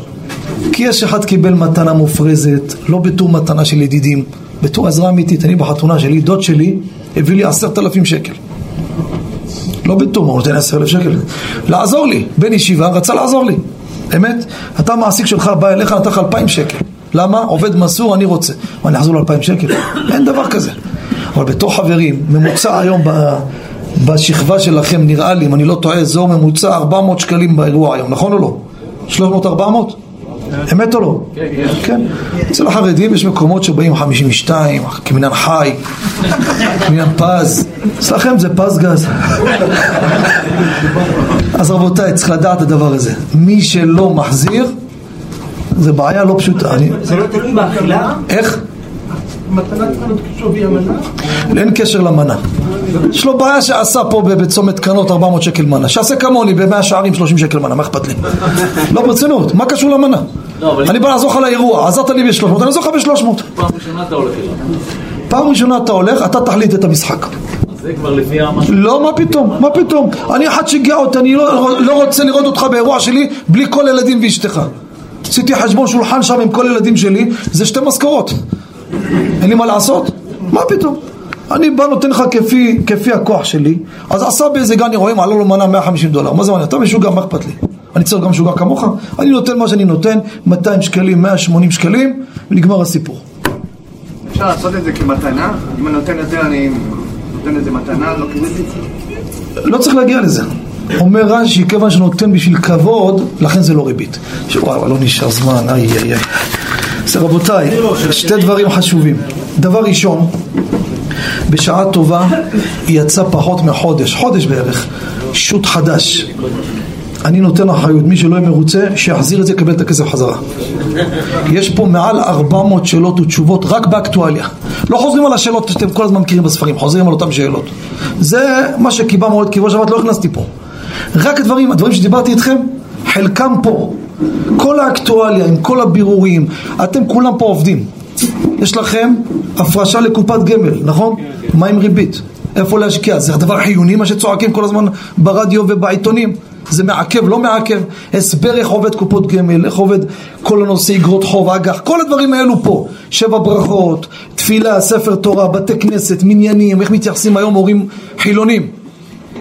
כי יש אחד קיבל מתנה מופרזת, לא בתור מתנה של ידידים, בתור עזרה אמיתית. אני בחתונה שלי, דוד שלי, הביא לי עשרת אלפים שקל. לא בתור, הוא נותן עשר אלף שקל. לעזור לי. בן ישיבה רצה לעזור לי. אמת? אתה מעסיק שלך בא אליך, נתן לך אלפיים שקל. למה? עובד מסור, אני רוצה. מה, אני אחזור לו אלפיים שקל? אין דבר כזה. אבל בתור חברים, ממוצע היום ב... בשכבה שלכם נראה לי, אם אני לא טועה, זו ממוצע 400 שקלים באירוע היום, נכון או לא? 300-400? אמת או לא? כן. אצל החרדים יש מקומות שבאים 52, כמניין חי, כמניין פז. אצלכם זה פז גז. אז רבותיי, צריך לדעת את הדבר הזה. מי שלא מחזיר, זה בעיה לא פשוטה. זה לא תלוי באכילה? איך? מתנה צריכה להיות שווי המנה? אין קשר למנה. יש לו בעיה שעשה פה בצומת קרנות 400 שקל מנה. שיעשה כמוני במאה שערים 30 שקל מנה, מה אכפת לי? <laughs> לא ברצינות, מה קשור למנה? אני בא לעזור לך לאירוע, עזרת לי ב-300, אני אעזור לך ב-300. פעם ראשונה אתה הולך אליו. פעם ראשונה אתה הולך, אתה תחליט את המשחק. אז זה כבר לפי המשהו. לא, מה פתאום, מה פתאום? אני אחד שהגיע אותי, אני לא, לא רוצה לראות אותך באירוע שלי בלי כל ילדים ואשתך. עשיתי חשבון שולחן שם עם כל ילדים שלי, זה שתי משכורות. אין לי מה לעשות? מה פתאום? אני בא נותן לך כפי, כפי הכוח שלי, אז עשה באיזה גן אירועים, עלה לו מנה 150 דולר, מה זה מעניין? אתה משוגע, מה אכפת לי? אני צריך גם משוגע כמוך? אני נותן מה שאני נותן, 200 שקלים, 180 שקלים, ונגמר הסיפור. אפשר לעשות את זה כמתנה? אם אני נותן יותר, אני נותן איזה מתנה, לא קריטית? לא צריך להגיע לזה. אומר רש"י, כיוון שנותן בשביל כבוד, לכן זה לא ריבית. וואו, לא נשאר זמן, איי איי איי. אז רבותיי, שתי דברים חשובים. דבר ראשון, בשעה טובה יצא פחות מחודש, חודש בערך, שוט חדש. אני נותן אחריות, מי שלא יהיה מרוצה, שיחזיר את זה, יקבל את הכסף חזרה. יש פה מעל 400 שאלות ותשובות רק באקטואליה. לא חוזרים על השאלות שאתם כל הזמן מכירים בספרים, חוזרים על אותן שאלות. זה מה שקיבע מועד קיבוע שבת, לא הכנסתי פה. רק הדברים, הדברים שדיברתי איתכם, חלקם פה. כל האקטואליה, עם כל הבירורים, אתם כולם פה עובדים. יש לכם הפרשה לקופת גמל, נכון? מה עם ריבית? איפה להשקיע? זה הדבר חיוני מה שצועקים כל הזמן ברדיו ובעיתונים. זה מעכב, לא מעכב, הסבר איך עובד קופות גמל, איך עובד כל הנושא אגרות חוב, אג"ח, כל הדברים האלו פה, שבע ברכות, תפילה, ספר תורה, בתי כנסת, מניינים, איך מתייחסים היום הורים חילונים,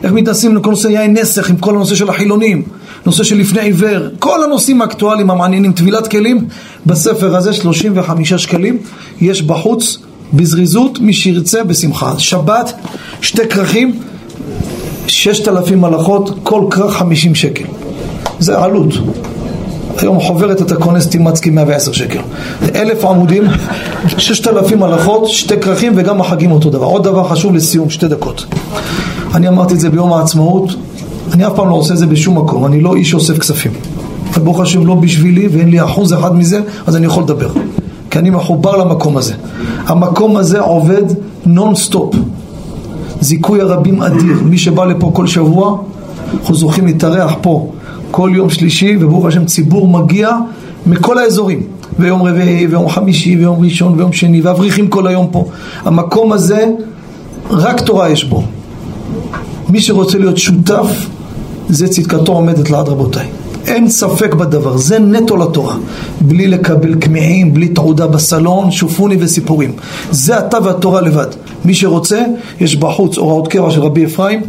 איך מתייחסים לכל נושא יין נסך עם כל הנושא של החילונים, נושא של לפני עיוור, כל הנושאים האקטואליים המעניינים, טבילת כלים, בספר הזה 35 שקלים, יש בחוץ בזריזות, מי שירצה בשמחה. שבת, שתי כרכים, ששת אלפים מלאכות, כל כרך חמישים שקל. זה עלות. היום חוברת אתה קונה סטימצקי 110 שקל. אלף עמודים, ששת אלפים מלאכות, שתי כרכים וגם החגים אותו דבר. עוד דבר חשוב לסיום, שתי דקות. אני אמרתי את זה ביום העצמאות, אני אף פעם לא עושה את זה בשום מקום, אני לא איש שאוסף כספים. וברוך השם לא בשבילי ואין לי אחוז אחד מזה, אז אני יכול לדבר. כי אני מחובר למקום הזה. המקום הזה עובד נונסטופ. זיכוי הרבים אדיר. מי שבא לפה כל שבוע, אנחנו זוכים להתארח פה כל יום שלישי, וברוך השם ציבור מגיע מכל האזורים. ויום רביעי, ויום חמישי, ויום ראשון, ויום שני, ואברכים כל היום פה. המקום הזה, רק תורה יש בו. מי שרוצה להיות שותף, זה צדקתו עומדת לעד רבותיי. אין ספק בדבר, זה נטו לתורה. בלי לקבל כמהים, בלי תעודה בסלון, שופוני וסיפורים. זה אתה והתורה לבד. מי שרוצה, יש בחוץ הוראות קבע של רבי אפרים.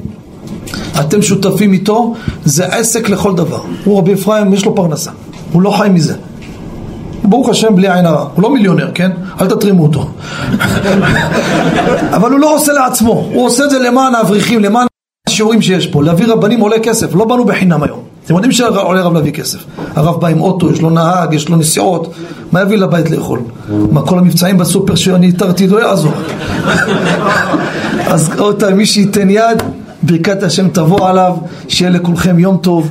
אתם שותפים איתו, זה עסק לכל דבר. הוא רבי אפרים, יש לו פרנסה. הוא לא חי מזה. ברוך השם בלי עין הרע, הוא לא מיליונר, כן? אל תתרימו אותו. <laughs> אבל הוא לא עושה לעצמו, הוא עושה את זה למען האברכים, למען השיעורים שיש פה. להביא רבנים עולה כסף, לא באנו בחינם היום. אתם יודעים שעולה רב להביא כסף. הרב בא עם אוטו, יש לו נהג, יש לו נסיעות, מה יביא לבית לאכול? מה כל המבצעים בסופר שאני התרתי לא יעזור. <laughs> אז אותה מי שייתן יד, ברכת השם תבוא עליו, שיהיה לכולכם יום טוב.